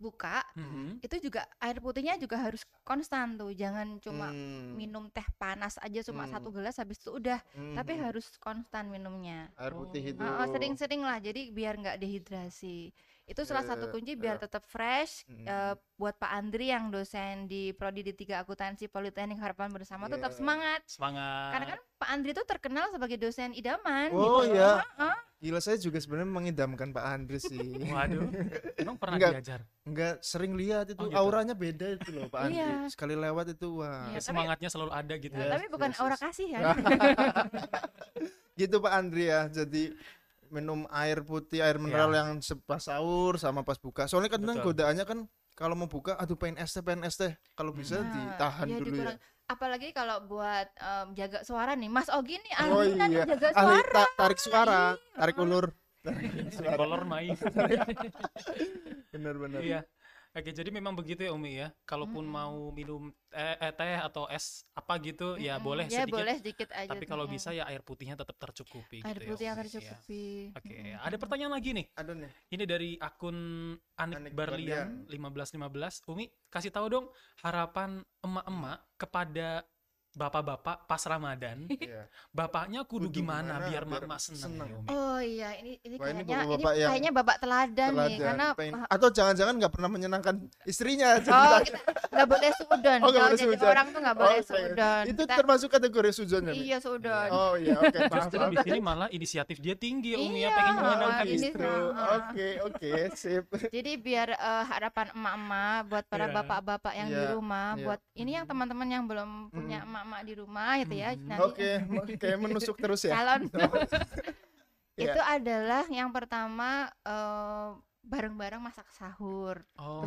Speaker 3: buka
Speaker 1: Mhm.
Speaker 3: itu juga air putihnya juga harus konstan tuh, jangan cuma
Speaker 2: Hmm,
Speaker 3: minum teh panas aja cuma
Speaker 2: Hmm.
Speaker 3: satu gelas habis itu udah
Speaker 2: mm,
Speaker 3: tapi
Speaker 2: mm.
Speaker 3: harus konstan minumnya
Speaker 2: air putih
Speaker 1: Oh.
Speaker 2: itu.
Speaker 3: Heeh, sering-sering lah jadi biar nggak dehidrasi Itu salah satu
Speaker 2: Eh,
Speaker 3: kunci biar
Speaker 2: eh.
Speaker 3: tetap fresh
Speaker 2: Mm.
Speaker 3: eh, buat Pak Andri yang dosen di prodi D3 Akuntansi Politeknik Harapan Bersama tetap
Speaker 2: Iya.
Speaker 3: semangat.
Speaker 1: Semangat.
Speaker 3: Karena kan Pak Andri itu terkenal sebagai dosen idaman
Speaker 2: Oh,
Speaker 3: gitu.
Speaker 2: iya.
Speaker 3: Heeh.
Speaker 2: Gila saya juga sebenarnya mengidamkan Pak Andri sih.
Speaker 1: Waduh. Emang pernah
Speaker 2: Enggak.
Speaker 1: diajar?
Speaker 2: Enggak sering lihat itu
Speaker 1: Oh, gitu.
Speaker 2: auranya beda itu loh Pak Andri.
Speaker 3: Iya.
Speaker 2: Sekali lewat itu wah.
Speaker 3: Iya. tapi-
Speaker 1: Semangatnya selalu ada gitu
Speaker 3: Eh,
Speaker 1: ya.
Speaker 3: tapi bukan
Speaker 2: yes,
Speaker 3: aura
Speaker 2: yes.
Speaker 3: kasih ya.
Speaker 2: Gitu Pak Andri ya. Jadi minum air putih, air mineral
Speaker 1: Iya.
Speaker 2: yang pas sahur sama pas buka. Soalnya kadang
Speaker 1: Betul.
Speaker 2: godaannya kan kalau mau buka aduh pengen es teh, pengen es teh. Kalau bisa
Speaker 3: Nah,
Speaker 2: ditahan
Speaker 3: iya,
Speaker 2: dulu
Speaker 3: dikurang-
Speaker 2: ya.
Speaker 3: Apalagi kalau buat em, jaga suara nih, Mas Ogi nih
Speaker 2: Oh
Speaker 3: ahli nanti
Speaker 2: iya.
Speaker 3: jaga
Speaker 2: Ahli
Speaker 3: suara.
Speaker 2: ta- tarik suara, tarik
Speaker 3: Iya.
Speaker 2: ulur.
Speaker 1: Kolor main.
Speaker 2: Bener-bener.
Speaker 1: Iya. Oke, jadi memang begitu ya Umi ya. Kalaupun
Speaker 3: Mm-mm.
Speaker 1: mau minum eh, eh, teh atau es apa gitu ya
Speaker 3: Mm-mm.
Speaker 1: boleh
Speaker 3: ya
Speaker 1: sedikit.
Speaker 3: boleh sedikit aja.
Speaker 1: Tapi kalau bisa ya air putihnya tetap tercukupi
Speaker 3: air
Speaker 1: gitu ya,
Speaker 3: putih
Speaker 1: ya.
Speaker 3: tercukupi.
Speaker 1: Oke,
Speaker 3: Mm-mm.
Speaker 1: ada pertanyaan lagi nih.
Speaker 2: Ada nih.
Speaker 1: Ini dari akun Anik,
Speaker 2: Anik
Speaker 1: Barlian 1515. Umi, kasih tahu dong harapan emak-emak kepada bapak-bapak pas Ramadan.
Speaker 2: Iya.
Speaker 1: Bapaknya kudu,
Speaker 2: Kudu
Speaker 1: gimana,
Speaker 2: gimana
Speaker 1: biar emak-emak seneng,
Speaker 2: seneng.
Speaker 1: ya?
Speaker 3: Oh iya, ini ini
Speaker 2: Wah, ini
Speaker 3: kayaknya ini,
Speaker 2: bapak-bapak yang
Speaker 3: kayaknya bapak teladan, nih
Speaker 2: Teladan,
Speaker 3: karena
Speaker 2: pengen- atau jangan-jangan nggak pernah menyenangkan istrinya
Speaker 3: oh nggak boleh sudon.
Speaker 2: Oh, boleh
Speaker 3: jadi orang tuh nggak
Speaker 2: Oh,
Speaker 3: boleh sudon.
Speaker 2: Itu
Speaker 3: Kita-
Speaker 2: termasuk kategori ya? Mi?
Speaker 3: iya sudon.
Speaker 2: Oh iya, oke. maaf,
Speaker 1: Justru di sini malah inisiatif dia tinggi ya, Umi ya,
Speaker 3: Iya,
Speaker 1: pengen
Speaker 3: oh,
Speaker 1: menyenangkan
Speaker 3: ini-
Speaker 1: istri.
Speaker 2: Oke, oke, sip.
Speaker 3: Jadi biar eh, harapan emak-emak buat para
Speaker 1: Iya.
Speaker 3: bapak-bapak yang di rumah, buat ini yang teman-teman yang belum punya
Speaker 2: Mm.
Speaker 3: Emak-emak di rumah gitu ya.
Speaker 1: Mm.
Speaker 3: Nanti
Speaker 2: Oke, mo- kayak menusuk terus ya.
Speaker 3: calon
Speaker 2: Iya.
Speaker 3: itu adalah yang pertama eh, bareng-bareng masak sahur.
Speaker 1: Oh,
Speaker 3: Itu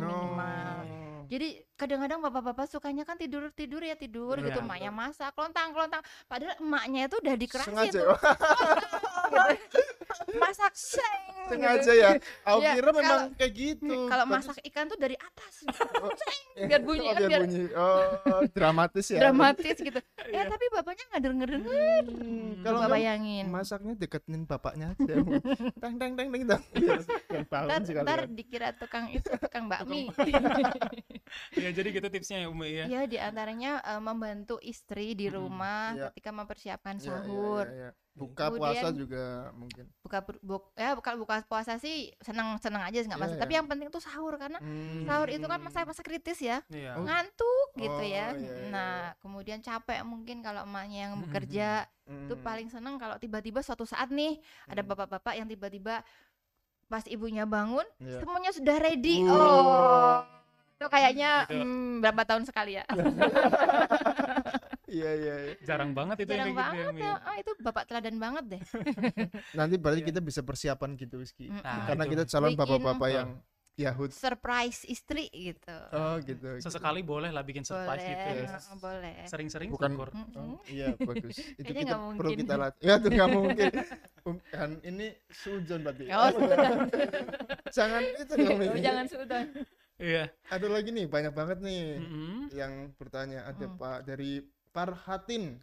Speaker 3: minimal. Jadi kadang-kadang bapak-bapak sukanya kan tidur tidur ya tidur
Speaker 1: Iya.
Speaker 3: gitu, emaknya masak klontang klontang. Padahal emaknya itu udah dikerasin
Speaker 2: Sengaja,
Speaker 3: tuh. gitu. masak seng.
Speaker 2: sengaja
Speaker 3: gitu.
Speaker 2: ya. Aku
Speaker 3: Iya,
Speaker 2: kira memang
Speaker 3: kalau-
Speaker 2: kayak gitu.
Speaker 3: Kalau
Speaker 2: Berarti-
Speaker 3: masak ikan tuh dari atas.
Speaker 2: Eh,
Speaker 3: biar bunyi
Speaker 2: oh,
Speaker 3: kan,
Speaker 2: biar
Speaker 3: biar-
Speaker 2: bunyi. Oh, dramatis ya.
Speaker 3: dramatis gitu. Eh
Speaker 1: Iya.
Speaker 3: tapi bapaknya nggak denger denger.
Speaker 2: Hmm, kalau nggak
Speaker 3: bayangin.
Speaker 2: masaknya deketin bapaknya aja. teng teng teng teng
Speaker 3: Ntar,
Speaker 2: kalian.
Speaker 3: dikira tukang itu tukang bakmi.
Speaker 1: Ya jadi gitu tipsnya ya Umi ya.
Speaker 3: Iya di antaranya eh, membantu istri di rumah
Speaker 2: Iya.
Speaker 3: ketika mempersiapkan
Speaker 2: Iya, iya,
Speaker 3: sahur.
Speaker 2: iya, iya. Buka puasa
Speaker 3: Kemudian-
Speaker 2: juga mungkin.
Speaker 3: Buka buk- ya buka buka puasa sih seneng seneng aja nggak
Speaker 2: Iya,
Speaker 3: masalah. Tapi
Speaker 2: iya.
Speaker 3: yang penting tuh sahur karena
Speaker 2: Hmm.
Speaker 3: sahur itu kan masa-masa kritis ya.
Speaker 1: Iya.
Speaker 2: Oh.
Speaker 3: Ngantuk gitu
Speaker 2: Oh,
Speaker 3: ya.
Speaker 2: iya, iya,
Speaker 3: Nah, kemudian capek mungkin kalau emaknya yang bekerja itu
Speaker 2: Hmm.
Speaker 3: paling seneng kalau tiba-tiba suatu saat nih ada
Speaker 2: Hmm.
Speaker 3: bapak-bapak yang tiba-tiba pas ibunya bangun
Speaker 2: Iya.
Speaker 3: semuanya sudah ready.
Speaker 2: Uh.
Speaker 3: Oh. Itu kayaknya
Speaker 1: Gitu.
Speaker 3: hmm, berapa tahun sekali ya?
Speaker 2: Iya iya. iya.
Speaker 1: Jarang banget itu
Speaker 3: Jarang
Speaker 1: yang kayak gitu ya,
Speaker 3: banget
Speaker 1: Umi.
Speaker 3: ya. Ah, itu bapak teladan banget deh.
Speaker 2: Nanti berarti
Speaker 1: Iya.
Speaker 2: kita bisa persiapan gitu Rizky.
Speaker 1: Nah,
Speaker 2: Karena
Speaker 1: itu.
Speaker 2: kita calon bapak-bapak yang Yahud.
Speaker 3: Surprise istri gitu.
Speaker 2: Oh gitu. gitu.
Speaker 1: Sesekali boleh lah bikin surprise
Speaker 3: boleh,
Speaker 1: gitu ya.
Speaker 3: boleh.
Speaker 1: Sering-sering
Speaker 2: Bukan-
Speaker 1: syukur.
Speaker 3: Mm-mm.
Speaker 2: Oh, iya bagus. Itu
Speaker 3: Kayaknya
Speaker 2: kita perlu
Speaker 3: mungkin.
Speaker 2: kita latih. Ya tuh nggak mungkin. Um, kan ini sujon berarti.
Speaker 3: Oh, sudah.
Speaker 2: Jangan itu dong.
Speaker 3: Oh,
Speaker 2: Mi.
Speaker 3: jangan sudah.
Speaker 1: Iya.
Speaker 2: Ada lagi nih banyak banget nih
Speaker 1: Mm-mm.
Speaker 2: yang bertanya. Ada
Speaker 3: Hmm.
Speaker 2: Pak dari Farhatin.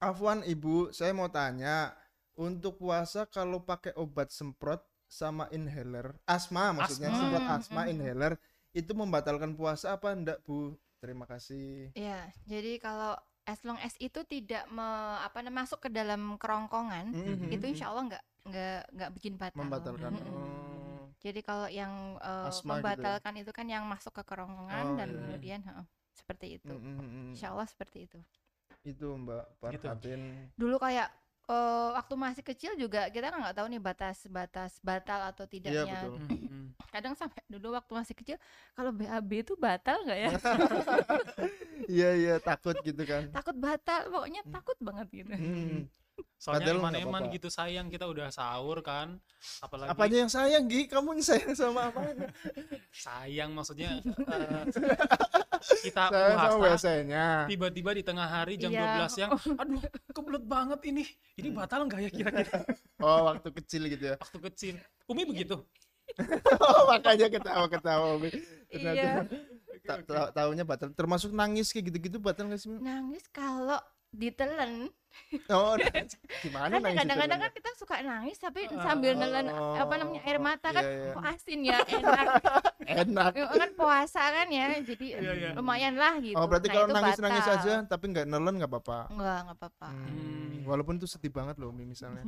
Speaker 2: Afwan Ibu, saya mau tanya untuk puasa kalau pakai obat semprot sama inhaler, asma maksudnya
Speaker 1: Asma.
Speaker 2: semprot
Speaker 3: Hmm,
Speaker 2: asma
Speaker 3: hmm.
Speaker 2: inhaler itu membatalkan puasa apa enggak Bu? Terima kasih.
Speaker 3: Ya, jadi kalau as long as itu tidak me- apa namanya masuk ke dalam kerongkongan,
Speaker 2: Mhm.
Speaker 3: itu insya Allah nggak nggak nggak bikin batal.
Speaker 2: membatalkan.
Speaker 3: Mm-mm.
Speaker 2: Oh.
Speaker 3: Jadi kalau yang eh,
Speaker 2: Asma gitu
Speaker 3: membatalkan itu kan yang masuk ke kerongkongan
Speaker 2: Oh,
Speaker 3: dan
Speaker 2: iya.
Speaker 3: kemudian heeh, seperti itu.
Speaker 2: Mm, mm, mm.
Speaker 3: Insya Allah seperti itu.
Speaker 2: Itu Mbak
Speaker 1: Gitu.
Speaker 2: Farhatin.
Speaker 3: Dulu kayak eh, waktu masih kecil juga kita kan nggak tahu nih batas-batas batal atau
Speaker 2: Iya
Speaker 3: tidaknya.
Speaker 2: betul.
Speaker 1: Mm-mm.
Speaker 3: Kadang sampai dulu waktu masih kecil kalau BAB itu batal nggak ya?
Speaker 2: Iya iya takut gitu kan.
Speaker 3: takut batal, pokoknya takut banget gitu.
Speaker 2: Hmm.
Speaker 1: Soalnya eman-eman gitu sayang kita udah sahur kan. Apalagi
Speaker 2: Apanya yang sayang Gi? Kamu yang sayang sama apa?
Speaker 1: sayang maksudnya eh, kita puasa tiba-tiba di tengah hari jam
Speaker 3: Iya.
Speaker 1: 12 siang aduh kebelet banget ini ini batal nggak ya kira-kira
Speaker 2: Oh waktu kecil gitu ya.
Speaker 1: waktu kecil Umi begitu
Speaker 2: Oh, makanya ketawa-ketawa. Umi. Ternyata
Speaker 3: Iya.
Speaker 2: ta- ta- taunya batal. Termasuk nangis kayak gitu-gitu batal nggak sih?
Speaker 3: Nangis kalau ditelen
Speaker 2: Oh, gimana
Speaker 3: kan
Speaker 2: nangis
Speaker 3: kadang-kadang
Speaker 2: ditelan
Speaker 3: kan kita suka nangis tapi
Speaker 1: Ah,
Speaker 3: sambil nelen
Speaker 2: oh,
Speaker 3: apa namanya air mata kan
Speaker 2: iya, iya.
Speaker 3: kok asin ya enak?
Speaker 2: Enak.
Speaker 3: Kan puasa kan ya jadi
Speaker 1: Iya, iya.
Speaker 3: lumayan lah gitu
Speaker 2: Oh, berarti
Speaker 3: Nah,
Speaker 2: kalau nangis-nangis
Speaker 3: batal.
Speaker 2: aja tapi nggak nelen nggak apa-apa.
Speaker 3: enggak enggak apa-apa
Speaker 2: Hmm, Walaupun itu sedih banget loh, Mi, misalnya.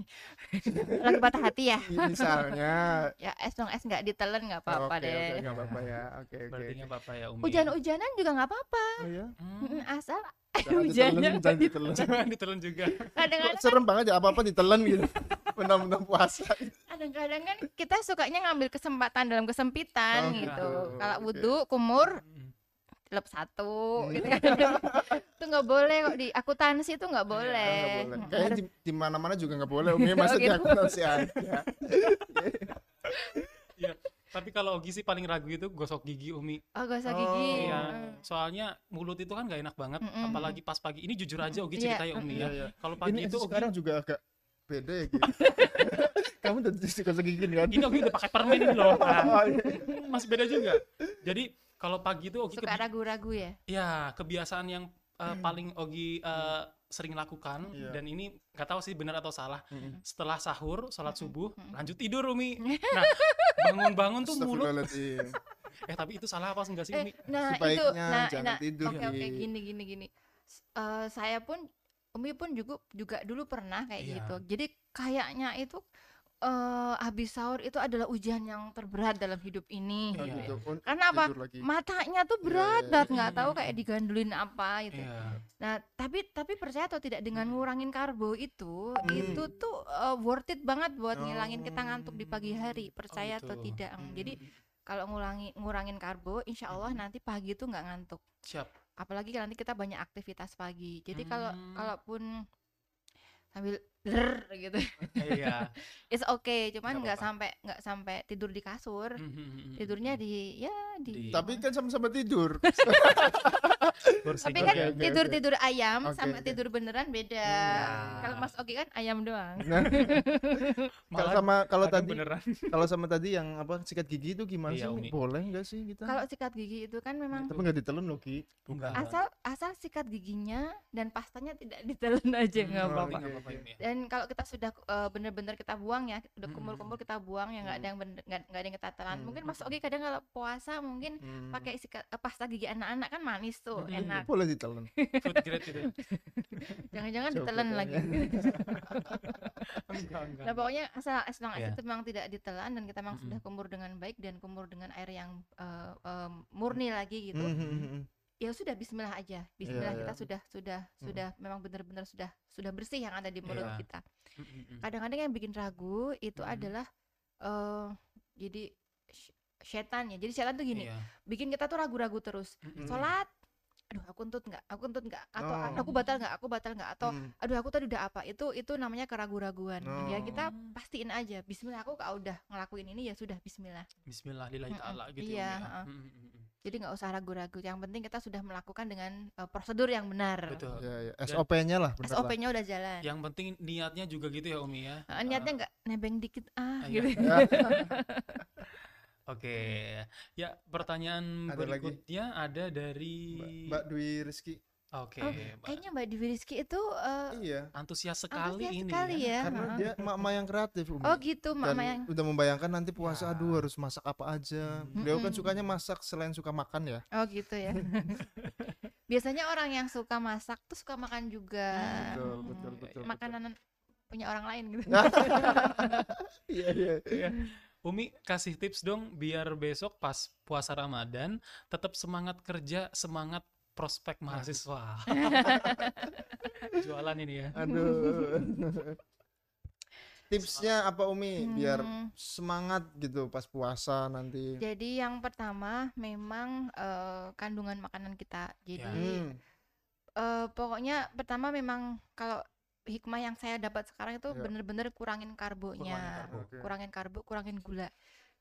Speaker 3: lagi patah hati ya
Speaker 2: misalnya.
Speaker 3: ya as long as nggak ditelen nggak apa-apa
Speaker 2: Oke,
Speaker 3: deh
Speaker 2: Oke, nggak apa-apa ya. Oke, oke.
Speaker 1: Berarti nggak apa-apa ya Umi.
Speaker 3: hujan-hujanan juga nggak apa-apa
Speaker 2: Oh ya.
Speaker 1: Hmm,
Speaker 3: asal
Speaker 2: Jangan
Speaker 3: hujannya
Speaker 2: ditelen, jangan ditelen.
Speaker 1: Jangan ditelan juga.
Speaker 2: Kok
Speaker 3: kadang-kadang
Speaker 2: serem banget ya apa-apa ditelen gitu. Benar-benar puasa.
Speaker 3: kadang-kadang kan kita sukanya ngambil kesempatan dalam kesempitan
Speaker 2: Oh,
Speaker 3: gitu
Speaker 2: gitu.
Speaker 3: kalau wudhu kumur
Speaker 1: Hmm.
Speaker 3: lep satu
Speaker 2: Hmm.
Speaker 3: gitu kan itu nggak boleh kok di akuntansi itu nggak
Speaker 2: Nggak
Speaker 3: boleh
Speaker 2: boleh.
Speaker 3: Hmm,
Speaker 2: Kayaknya di, di mana-mana juga nggak boleh. Umi maksudnya
Speaker 3: gitu.
Speaker 2: aku masih aja.
Speaker 1: Tapi kalau Ogi sih paling ragu itu gosok gigi Umi.
Speaker 3: oh gosok
Speaker 2: Oh,
Speaker 3: gigi
Speaker 1: Iya.
Speaker 3: Hmm.
Speaker 1: Soalnya mulut itu kan gak enak banget,
Speaker 3: Mm-mm.
Speaker 1: apalagi pas pagi. Ini jujur aja Ogi
Speaker 3: Iya,
Speaker 1: ceritanya Umi ya.
Speaker 2: Iya, iya.
Speaker 1: Kalau pagi
Speaker 2: Ini
Speaker 1: itu Ogi
Speaker 2: sekarang juga agak beda ya gitu. Kamu udah gosok gigi kan?
Speaker 1: ini Ogi udah pakai permen ini loh.
Speaker 2: Oh, iya.
Speaker 1: masih beda juga. Jadi kalau pagi itu Ogi
Speaker 3: suka
Speaker 1: kebi-
Speaker 3: ragu-ragu ya
Speaker 1: ya kebiasaan yang uh, paling Ogi uh, sering lakukan
Speaker 2: Iya.
Speaker 1: dan ini nggak tahu sih benar atau salah.
Speaker 2: Mm.
Speaker 1: Setelah sahur, sholat subuh,
Speaker 3: Mm-mm.
Speaker 1: lanjut tidur Umi. Nah, bangun-bangun tuh mulut. Eh tapi itu salah apa enggak sih
Speaker 3: eh
Speaker 1: Umi?
Speaker 3: nah itu
Speaker 2: Sebaiknya
Speaker 3: nah
Speaker 2: jangan
Speaker 3: nah
Speaker 2: tidur,
Speaker 3: oke oke
Speaker 2: Gi.
Speaker 3: gini gini gini eh, saya pun Umi pun juga juga dulu pernah kayak
Speaker 1: Iya.
Speaker 3: gitu jadi kayaknya itu eh habis sahur itu adalah ujian yang terberat dalam hidup ini
Speaker 2: Oh,
Speaker 1: Iya.
Speaker 2: gitu. Un-
Speaker 3: karena apa matanya tuh
Speaker 2: Iya,
Speaker 3: berat
Speaker 2: iya,
Speaker 3: banget nggak tahu kayak digandulin apa gitu
Speaker 1: Iya.
Speaker 3: nah tapi tapi percaya atau tidak dengan ngurangin karbo itu
Speaker 2: Hmm.
Speaker 3: itu tuh eh, worth it banget buat ngilangin kita ngantuk di pagi hari
Speaker 1: Oh,
Speaker 3: percaya atau
Speaker 1: gitu.
Speaker 3: tidak
Speaker 2: Hmm.
Speaker 3: jadi kalau ngurangi ngurangin karbo insya Allah nanti pagi tuh nggak ngantuk
Speaker 1: Siap.
Speaker 3: apalagi nanti kita banyak aktivitas pagi jadi kalau
Speaker 1: Hmm.
Speaker 3: kalaupun sambil ler gitu
Speaker 1: Iya.
Speaker 3: it's okay cuman
Speaker 1: Nggak
Speaker 3: sampai nggak sampai tidur di kasur
Speaker 1: Mhm.
Speaker 3: tidurnya di ya di,
Speaker 1: Di-
Speaker 2: Tapi kan sama-sama tidur.
Speaker 3: Tapi kan
Speaker 2: oke,
Speaker 3: tidur
Speaker 2: oke.
Speaker 3: tidur ayam
Speaker 2: Oke,
Speaker 3: sama
Speaker 2: oke.
Speaker 3: tidur beneran beda
Speaker 1: Hmm.
Speaker 3: kalau Mas Oki kan ayam doang
Speaker 2: Nah, kalau sama kalau tadi kalau sama tadi yang apa sikat gigi itu gimana
Speaker 1: Iya,
Speaker 2: sih?
Speaker 1: Umi.
Speaker 2: Boleh nggak sih kita?
Speaker 3: kalau sikat gigi itu kan memang
Speaker 2: Tapi nggak ditelen loh Ki.
Speaker 1: Enggak.
Speaker 3: asal asal sikat giginya dan pastanya tidak ditelen aja
Speaker 1: Hmm,
Speaker 3: nggak
Speaker 2: oh,
Speaker 3: apa-apa dan kalau kita sudah eh, bener-bener kita buang ya udah
Speaker 1: Hmm.
Speaker 3: kumpul-kumpul kita buang ya nggak ada yang nggak ada yang ketatalan
Speaker 2: Hmm.
Speaker 3: mungkin Mas Oki kadang kalau puasa mungkin
Speaker 2: Hmm.
Speaker 3: pakai sikat eh, pasta gigi anak-anak kan manis tuh
Speaker 1: Hmm.
Speaker 3: enak
Speaker 2: Boleh
Speaker 1: itu.
Speaker 3: jangan-jangan
Speaker 2: tanya.
Speaker 3: lagi
Speaker 1: Enggak, enggak.
Speaker 3: nah pokoknya asal as long as
Speaker 1: Iya.
Speaker 3: itu memang tidak ditelan dan kita memang
Speaker 1: Mm-mm.
Speaker 3: sudah kumur dengan baik dan kumur dengan air yang eh, eh, murni lagi gitu
Speaker 2: Hmm, hmm, hmm.
Speaker 3: Ya sudah Bismillah aja Bismillah
Speaker 2: Iya,
Speaker 3: kita
Speaker 2: iya.
Speaker 3: sudah sudah
Speaker 2: Hmm.
Speaker 3: sudah memang benar-benar sudah sudah bersih yang ada di mulut
Speaker 1: Iya.
Speaker 3: kita kadang-kadang yang bikin ragu itu
Speaker 1: Mhm.
Speaker 3: adalah eh jadi sh- setan ya jadi setan tuh gini
Speaker 1: Iya.
Speaker 3: bikin kita tuh ragu-ragu terus
Speaker 1: Mhm.
Speaker 3: sholat aduh aku untut nggak aku untut nggak atau
Speaker 2: Oh.
Speaker 3: aku batal nggak aku batal nggak atau
Speaker 2: Hmm.
Speaker 3: aduh aku tadi udah apa itu itu namanya keragu-raguan ya kita
Speaker 1: Oh.
Speaker 3: pastiin aja Bismillah aku kalau udah ngelakuin ini ya sudah Bismillah
Speaker 1: Bismillah lillahi ta'ala gitu
Speaker 3: Iya,
Speaker 1: ya. Umi, ya.
Speaker 3: heeh.
Speaker 1: Mhm.
Speaker 3: jadi nggak usah ragu-ragu yang penting kita sudah melakukan dengan eh, prosedur yang benar
Speaker 1: Betul.
Speaker 2: Ya, ya. SOP-nya lah.
Speaker 3: SOP-nya udah jalan
Speaker 1: Yang penting niatnya juga gitu ya Umi ya.
Speaker 3: Eh, niatnya nggak nebeng dikit ah
Speaker 1: iya.
Speaker 3: gitu
Speaker 2: Ya.
Speaker 1: Oke. Ya, pertanyaan
Speaker 2: Ada lagi?
Speaker 1: berikutnya ada dari
Speaker 2: Mbak, Mbak Dwi Rizky.
Speaker 1: Oke,
Speaker 3: Oh,
Speaker 1: Mbak.
Speaker 3: kayaknya Mbak Dewi Rizky itu eh,
Speaker 2: Iya.
Speaker 1: antusias sekali
Speaker 3: antusias
Speaker 1: ini
Speaker 3: sekali
Speaker 1: ya.
Speaker 3: ya,
Speaker 2: Karena dia mama yang kreatif Umi.
Speaker 3: oh gitu
Speaker 2: Dan
Speaker 3: mama yang
Speaker 2: udah membayangkan nanti puasa
Speaker 1: Ya.
Speaker 2: aduh harus masak apa aja. Beliau kan
Speaker 3: Mm-mm.
Speaker 2: sukanya masak selain suka makan ya.
Speaker 3: Oh gitu ya. Biasanya orang yang suka masak tuh suka makan juga.
Speaker 2: Betul,
Speaker 3: Mm,
Speaker 2: betul, betul,
Speaker 3: Makanan punya orang lain gitu.
Speaker 2: Iya, iya.
Speaker 1: Iya. Umi kasih tips dong biar besok pas puasa Ramadan tetap semangat kerja, semangat prospek mahasiswa. Jualan ini ya.
Speaker 2: Aduh. Tipsnya apa Umi biar
Speaker 3: Hmm,
Speaker 2: semangat gitu pas puasa nanti.
Speaker 3: jadi yang pertama memang eh, kandungan makanan kita. Jadi
Speaker 2: Hmm.
Speaker 3: eh, pokoknya pertama memang kalau hikmah yang saya dapat sekarang itu
Speaker 2: Ya.
Speaker 3: bener-bener kurangin karbonya,
Speaker 1: karbo.
Speaker 2: Oke.
Speaker 3: kurangin karbo, kurangin gula.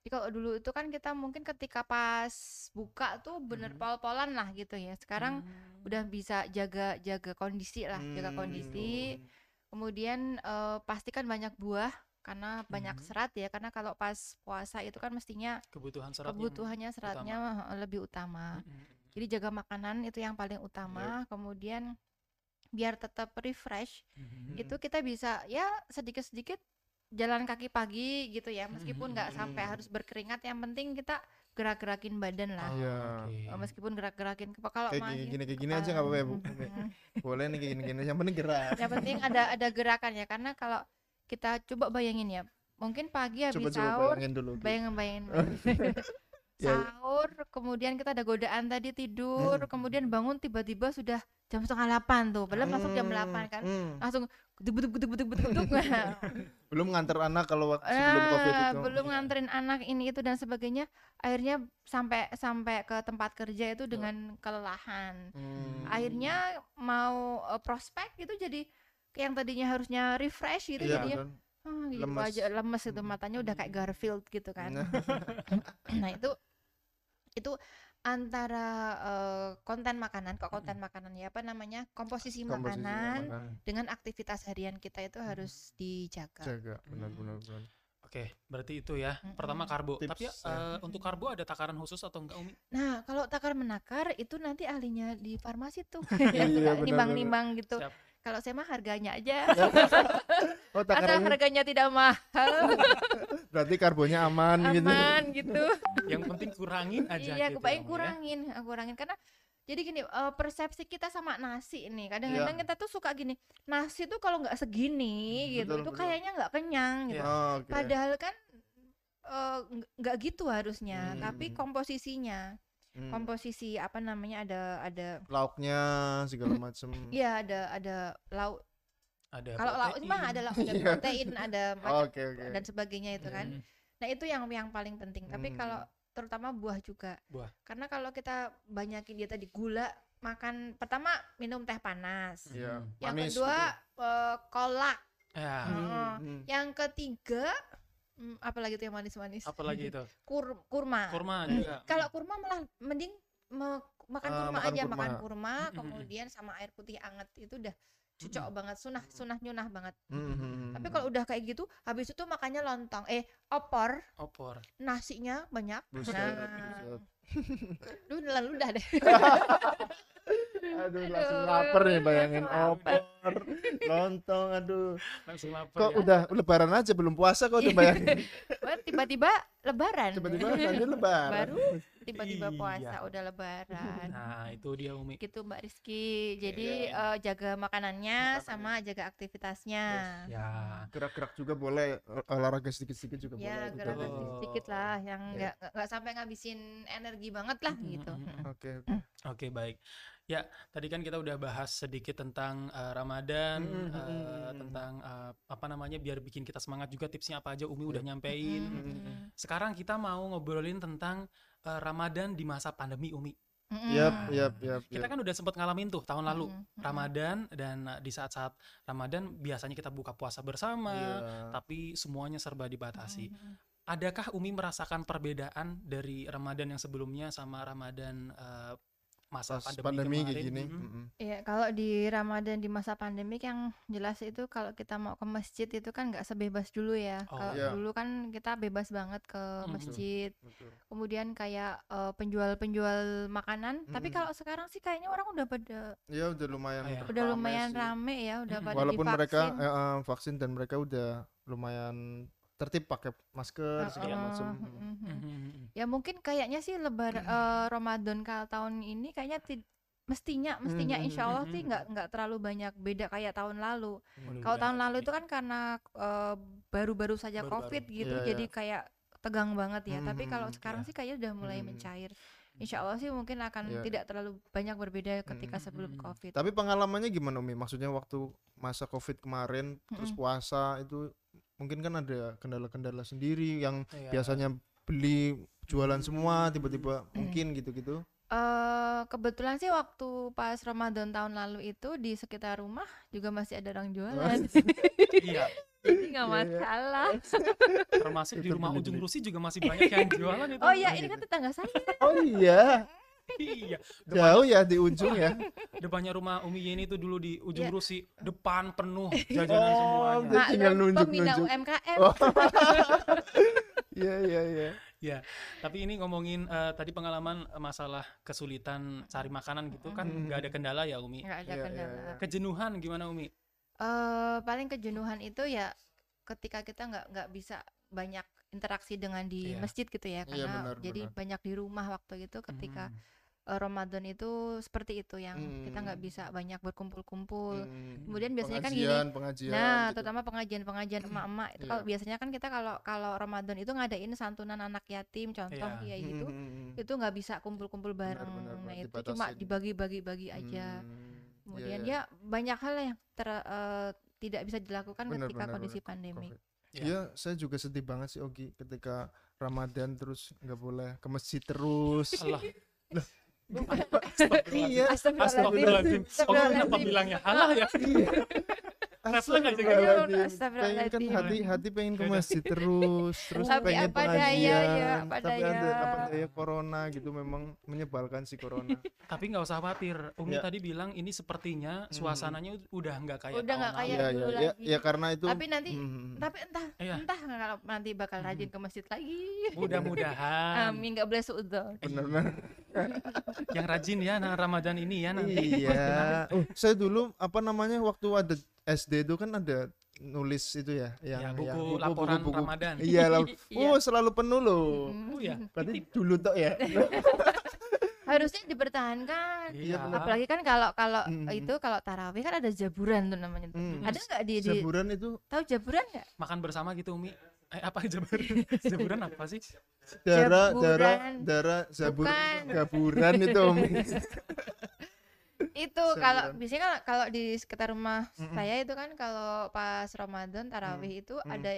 Speaker 3: Jadi kalau dulu itu kan kita mungkin ketika pas buka tuh bener
Speaker 1: Mhm.
Speaker 3: pol-polan lah gitu ya. Sekarang
Speaker 1: Hmm.
Speaker 3: udah bisa jaga jaga kondisi lah, jaga
Speaker 2: Hmm.
Speaker 3: kondisi. Kemudian eh, pastikan banyak buah karena banyak
Speaker 1: Mhm.
Speaker 3: serat ya. Karena kalau pas puasa itu kan mestinya
Speaker 1: kebutuhan serat
Speaker 3: kebutuhannya seratnya eh, lebih utama.
Speaker 1: Mm, mm, mm.
Speaker 3: Jadi jaga makanan itu yang paling utama. Kemudian biar tetap refresh
Speaker 1: Mhm.
Speaker 3: itu kita bisa ya sedikit-sedikit jalan kaki pagi gitu ya meskipun nggak sampai
Speaker 2: Hmm.
Speaker 3: harus berkeringat yang penting kita gerak-gerakin badan lah
Speaker 1: Oh,
Speaker 2: Iya.
Speaker 1: oke.
Speaker 3: Eh, meskipun gerak-gerakin kalau
Speaker 2: Kayak
Speaker 3: masih-
Speaker 2: gini gini kayak gini aja nggak apa-apa ya bu.
Speaker 3: Mm,
Speaker 2: Boleh nih kayak gini gini. Yang penting gerak.
Speaker 3: yang penting ada ada gerakan ya karena kalau kita coba bayangin ya mungkin pagi habis
Speaker 2: Coba coba
Speaker 3: sahur
Speaker 2: bayangin dulu. Ki.
Speaker 3: bayangin bayangin
Speaker 2: Ya.
Speaker 3: sahur kemudian kita ada godaan tadi tidur
Speaker 2: Hmm.
Speaker 3: kemudian bangun tiba-tiba sudah jam setengah delapan tuh padahal masuk jam
Speaker 2: Hmm,
Speaker 3: delapan kan
Speaker 2: hmm.
Speaker 3: langsung geduk geduk geduk geduk geduk geduk Nah,
Speaker 2: Belum nganter anak kalau waktu sebelum covid itu.
Speaker 3: belum nganterin anak ini itu dan sebagainya akhirnya sampai sampai ke tempat kerja itu dengan kelelahan
Speaker 2: Hmm.
Speaker 3: akhirnya mau eh, prospek itu jadi yang tadinya harusnya refresh gitu
Speaker 2: Iya,
Speaker 3: jadinya
Speaker 2: kan?
Speaker 3: ah, gitu
Speaker 2: lemes.
Speaker 3: aja lemes itu
Speaker 2: Hmm.
Speaker 3: matanya udah kayak Garfield gitu kan
Speaker 2: nah
Speaker 3: itu itu antara eh, konten makanan kok konten makanan ya apa namanya komposisi,
Speaker 2: komposisi
Speaker 3: makanan
Speaker 2: makanan.
Speaker 3: dengan aktivitas harian kita itu harus dijaga
Speaker 2: Jaga benar benar
Speaker 1: Hmm. Oke, berarti itu ya. Pertama karbo.
Speaker 2: Tips,
Speaker 1: Tapi
Speaker 2: ya.
Speaker 1: eh, untuk karbo ada takaran khusus atau enggak Umi?
Speaker 3: nah kalau takar menakar itu nanti ahlinya di farmasi tuh
Speaker 2: Iya,
Speaker 3: nimbang-nimbang gitu
Speaker 1: Siap.
Speaker 3: Kalau saya mah harganya aja
Speaker 2: Oh
Speaker 3: asal
Speaker 2: takarannya
Speaker 3: harganya tidak mahal
Speaker 2: berarti karbonnya aman, gitu.
Speaker 3: aman gitu
Speaker 1: Yang penting kurangin aja
Speaker 3: iya
Speaker 1: gitu
Speaker 3: kebayang
Speaker 1: ya, Umi ya.
Speaker 3: kurangin kurangin karena jadi gini eh, persepsi kita sama nasi nih kadang-kadang
Speaker 2: Iya.
Speaker 3: kita tuh suka gini nasi tuh kalau nggak segini
Speaker 2: Hmm,
Speaker 3: gitu
Speaker 2: betul,
Speaker 3: itu
Speaker 2: betul.
Speaker 3: kayaknya nggak kenyang gitu
Speaker 1: Iya.
Speaker 2: Oh, oke.
Speaker 3: padahal kan eh, nggak nggak gitu harusnya tapi
Speaker 2: Hmm.
Speaker 3: komposisinya
Speaker 2: Hmm.
Speaker 3: komposisi apa namanya ada ada
Speaker 2: Lauknya segala macam.
Speaker 3: Iya ada ada lauk
Speaker 1: Ada
Speaker 3: kalau lauk ini mah ada lauk ada
Speaker 2: Iya.
Speaker 3: protein ada macam
Speaker 2: Oke oke.
Speaker 3: dan sebagainya itu kan
Speaker 1: Mm.
Speaker 3: Nah itu yang yang paling penting. Tapi
Speaker 2: Hmm.
Speaker 3: kalau terutama buah juga.
Speaker 1: Buah.
Speaker 3: Karena kalau kita banyakin dia tadi gula, makan pertama minum teh panas.
Speaker 2: Iya.
Speaker 3: Yang
Speaker 2: Manis
Speaker 3: kedua eh, kolak.
Speaker 1: Ya.
Speaker 2: Hmm, hmm.
Speaker 3: Yang ketiga hmm, apa lagi tuh yang manis-manis?
Speaker 1: apalagi itu?
Speaker 3: Kur, kurma.
Speaker 1: Kurma juga.
Speaker 3: Kalau kurma malah mending me- makan
Speaker 2: Ah,
Speaker 3: kurma
Speaker 2: makan
Speaker 3: aja,
Speaker 2: kurma.
Speaker 3: makan kurma, kemudian sama air putih anget itu udah cocok banget, sunah sunah nyunah banget.
Speaker 2: Hmm, hmm, hmm,
Speaker 3: Tapi
Speaker 2: hmm.
Speaker 3: kalau udah kayak gitu, habis itu makannya lontong, eh opor,
Speaker 1: Opor.
Speaker 3: nasinya banyak.
Speaker 2: Buset,
Speaker 3: Nah,
Speaker 2: buset.
Speaker 3: lu udah deh.
Speaker 2: Aduh langsung lapar nih bayangin opor, lontong, aduh.
Speaker 1: Langsung lapar
Speaker 2: Kok
Speaker 1: ya.
Speaker 2: udah lebaran aja belum puasa kok udah bayangin.
Speaker 3: Wah, tiba-tiba lebaran.
Speaker 2: Tiba-tiba tadi lebaran.
Speaker 3: Baru tiba-tiba
Speaker 1: Iya.
Speaker 3: puasa udah lebaran.
Speaker 1: Nah, itu dia Umi.
Speaker 3: Gitu Mbak Rizky. Jadi eh, jaga makanannya sama jaga aktivitasnya.
Speaker 1: Ya.
Speaker 2: Gerak-gerak juga boleh, ol- olahraga sedikit-sedikit juga
Speaker 3: Ya,
Speaker 2: boleh.
Speaker 3: gerak
Speaker 1: Betul.
Speaker 3: sedikit lah yang
Speaker 2: Ya.
Speaker 3: nggak nggak sampai ngabisin energi banget lah gitu.
Speaker 1: Mm, mm, mm.
Speaker 2: Oke, oke.
Speaker 1: Oke baik. Ya tadi kan kita udah bahas sedikit tentang eh, Ramadan,
Speaker 2: Mm, mm,
Speaker 1: eh,
Speaker 2: mm, mm.
Speaker 1: tentang eh, apa namanya biar bikin kita semangat juga tipsnya apa aja Umi
Speaker 2: Iya.
Speaker 1: udah nyampein.
Speaker 3: Mm,
Speaker 1: Sekarang kita mau ngobrolin tentang eh, Ramadan di masa pandemi Umi.
Speaker 3: mm.
Speaker 2: Yap, yap, yap.
Speaker 1: Kita kan udah sempat ngalamin tuh tahun lalu
Speaker 3: Mm,
Speaker 1: Ramadan dan eh, di saat-saat Ramadan biasanya kita buka puasa bersama,
Speaker 2: Iya.
Speaker 1: tapi semuanya serba dibatasi.
Speaker 3: mm.
Speaker 1: Adakah Umi merasakan perbedaan dari Ramadan yang sebelumnya sama Ramadan eh, masa
Speaker 2: Pas
Speaker 1: pandemi,
Speaker 2: pandemi kayak gini.
Speaker 1: Mm-mm.
Speaker 2: mm-mm.
Speaker 3: Iya, kalau di Ramadan di masa pandemik yang jelas itu kalau kita mau ke masjid itu kan nggak sebebas dulu ya.
Speaker 1: Oh,
Speaker 3: Kalau
Speaker 2: iya.
Speaker 3: dulu kan kita bebas banget ke masjid.
Speaker 2: Betul.
Speaker 3: Kemudian kayak eh, penjual-penjual makanan. Tapi
Speaker 2: Mhm.
Speaker 3: kalau sekarang sih kayaknya orang udah pada
Speaker 2: Ya udah lumayan.
Speaker 1: Oh, iya.
Speaker 3: udah
Speaker 2: rame
Speaker 3: lumayan
Speaker 2: sih.
Speaker 3: rame ya, udah
Speaker 1: Mhm.
Speaker 3: pada
Speaker 2: Walaupun mereka
Speaker 3: divaksin.
Speaker 2: eh, eh, vaksin dan mereka udah lumayan tertib pakai masker segala
Speaker 3: Heeh,
Speaker 2: macam.
Speaker 3: mhm.
Speaker 1: Mhm.
Speaker 3: Ya mungkin kayaknya sih lebar eh, Ramadan kali tahun ini kayaknya ti- mestinya mestinya
Speaker 2: Mhm,
Speaker 3: insya Allah sih
Speaker 1: mhm.
Speaker 3: nggak nggak terlalu banyak beda kayak tahun lalu.
Speaker 1: Mudah-mudahan
Speaker 3: Kalau tahun
Speaker 1: ya,
Speaker 3: lalu
Speaker 1: Umi.
Speaker 3: itu kan karena eh, baru-baru saja
Speaker 1: Baru-baru.
Speaker 3: COVID gitu,
Speaker 2: Iya,
Speaker 3: jadi kayak tegang banget ya. Tapi kalau
Speaker 2: Hmm,
Speaker 3: sekarang
Speaker 1: iya.
Speaker 3: sih kayaknya udah mulai
Speaker 2: Hmm.
Speaker 3: mencair. Insya Allah sih mungkin akan
Speaker 2: Iya.
Speaker 3: tidak terlalu banyak berbeda ketika
Speaker 1: Hmm,
Speaker 3: sebelum
Speaker 1: hmm.
Speaker 3: COVID.
Speaker 2: Tapi pengalamannya gimana Umi? Maksudnya waktu masa Covid kemarin terus
Speaker 3: Mm-mm.
Speaker 2: puasa itu mungkin kan ada kendala-kendala sendiri yang
Speaker 1: Iya.
Speaker 2: biasanya beli jualan semua
Speaker 1: Hmm.
Speaker 2: tiba-tiba mungkin gitu-gitu.
Speaker 3: eh kebetulan sih waktu pas Ramadan tahun lalu itu di sekitar rumah juga masih ada orang jualan.
Speaker 1: Iya,
Speaker 3: Jadi nggak
Speaker 2: Iya, iya.
Speaker 3: masalah.
Speaker 1: termasuk di rumah ujung Rusi juga masih banyak yang jualan itu.
Speaker 3: Oh iya, ini kan tetangga saya.
Speaker 2: Oh iya,
Speaker 1: Iya.
Speaker 2: jauh ya di ujung ya.
Speaker 1: Depannya rumah Umi Yeni itu dulu di ujung
Speaker 3: Iya.
Speaker 1: Rusi, depan penuh jajanan
Speaker 2: Oh,
Speaker 1: semuanya.
Speaker 2: Dia tinggal.
Speaker 3: UMKM.
Speaker 2: Oh. Iya iya iya.
Speaker 1: Ya, tapi ini ngomongin eh, tadi pengalaman masalah kesulitan cari makanan gitu kan
Speaker 2: Mm.
Speaker 1: nggak ada kendala ya Umi.
Speaker 3: nggak ada
Speaker 2: iya,
Speaker 3: kendala
Speaker 2: iya.
Speaker 1: Kejenuhan gimana Umi?
Speaker 3: eh paling kejenuhan itu ya ketika kita nggak nggak bisa banyak interaksi dengan di
Speaker 1: Iya.
Speaker 3: masjid gitu ya
Speaker 2: Iya,
Speaker 3: karena
Speaker 2: benar,
Speaker 3: jadi
Speaker 2: benar.
Speaker 3: banyak di rumah waktu itu ketika
Speaker 1: Hmm.
Speaker 3: Eh, Ramadan itu seperti itu yang kita nggak
Speaker 2: Hmm.
Speaker 3: bisa banyak berkumpul-kumpul
Speaker 2: Hmm,
Speaker 3: Kemudian biasanya kan gini,
Speaker 2: pengajian, pengajian
Speaker 3: Nah,
Speaker 2: gitu.
Speaker 3: terutama pengajian-pengajian emak-emak itu kalau
Speaker 2: Iya.
Speaker 3: biasanya kan kita kalau kalau Ramadan itu ngadain santunan anak yatim contoh
Speaker 1: Iya.
Speaker 3: kayak gitu.
Speaker 2: Hmm, hmm, hmm.
Speaker 3: Itu nggak bisa kumpul-kumpul bareng.
Speaker 2: benar,
Speaker 3: Nah,
Speaker 2: benar,
Speaker 3: itu cuma dibagi-bagi-bagi aja.
Speaker 2: Hmm,
Speaker 3: Kemudian
Speaker 2: iya,
Speaker 3: ya banyak hal yang ter- eh, tidak bisa dilakukan
Speaker 2: Benar,
Speaker 3: ketika
Speaker 2: benar,
Speaker 3: kondisi
Speaker 2: benar.
Speaker 3: pandemi.
Speaker 2: Covid.
Speaker 1: Iya.
Speaker 2: Iya, saya juga sedih banget sih Ogi ketika Ramadan terus nggak boleh ke masjid terus.
Speaker 1: Allah.
Speaker 2: Iya.
Speaker 1: Astagfirullahaladzim. Oh, kenapa bilangnya halah ya?
Speaker 2: Astagfirullahaladzim. Pengen kan hati hati pengen ke masjid terus, terus
Speaker 3: Tapi
Speaker 2: pengen
Speaker 3: apa daya, ya, apa
Speaker 2: Tapi ada
Speaker 3: daya.
Speaker 2: apa daya corona gitu memang menyebalkan si corona.
Speaker 1: Tapi nggak usah khawatir. Umi
Speaker 2: Ya.
Speaker 1: tadi bilang ini sepertinya suasananya ud- udah nggak kayak
Speaker 3: Udah nggak kayak.
Speaker 2: Iya,
Speaker 3: dulu
Speaker 2: iya, iya,
Speaker 3: lagi.
Speaker 2: iya karena itu
Speaker 3: Tapi nanti
Speaker 2: Hmm.
Speaker 3: tapi entah
Speaker 1: Iya.
Speaker 3: entah kalau nanti bakal rajin ke masjid lagi.
Speaker 1: Mudah-mudahan
Speaker 3: Amin nggak boleh suudzon.
Speaker 2: benar-benar
Speaker 1: yang rajin ya nah Ramadan ini ya nanti.
Speaker 2: iya. Oh, saya dulu apa namanya waktu ada SD itu kan ada nulis itu ya yang
Speaker 1: Ya, buku
Speaker 2: yang
Speaker 1: laporan Ramadan.
Speaker 2: Iya, lah.
Speaker 3: Iya.
Speaker 2: Oh, selalu penuh loh.
Speaker 3: Mm.
Speaker 1: Oh ya.
Speaker 2: Berarti dulu tok ya.
Speaker 3: Harusnya dipertahankan.
Speaker 2: Iya.
Speaker 3: Apalagi kan kalau kalau
Speaker 2: Mm.
Speaker 3: itu kalau tarawih kan ada jaburan tuh namanya.
Speaker 2: Mm.
Speaker 3: Ada nggak di, di
Speaker 2: Jaburan itu
Speaker 3: tahu jaburan nggak?
Speaker 1: Makan bersama gitu Umi. Eh apa jaburan? jaburan apa sih?
Speaker 2: darah darah
Speaker 3: Jaburan.
Speaker 2: darah zabur
Speaker 3: Bukan.
Speaker 2: gaburan itu Om.
Speaker 3: Itu kalau
Speaker 2: Jaburan.
Speaker 3: biasanya kalau kalau di sekitar rumah
Speaker 2: Mm-mm.
Speaker 3: saya itu kan kalau pas Ramadan tarawih itu
Speaker 2: mm.
Speaker 3: ada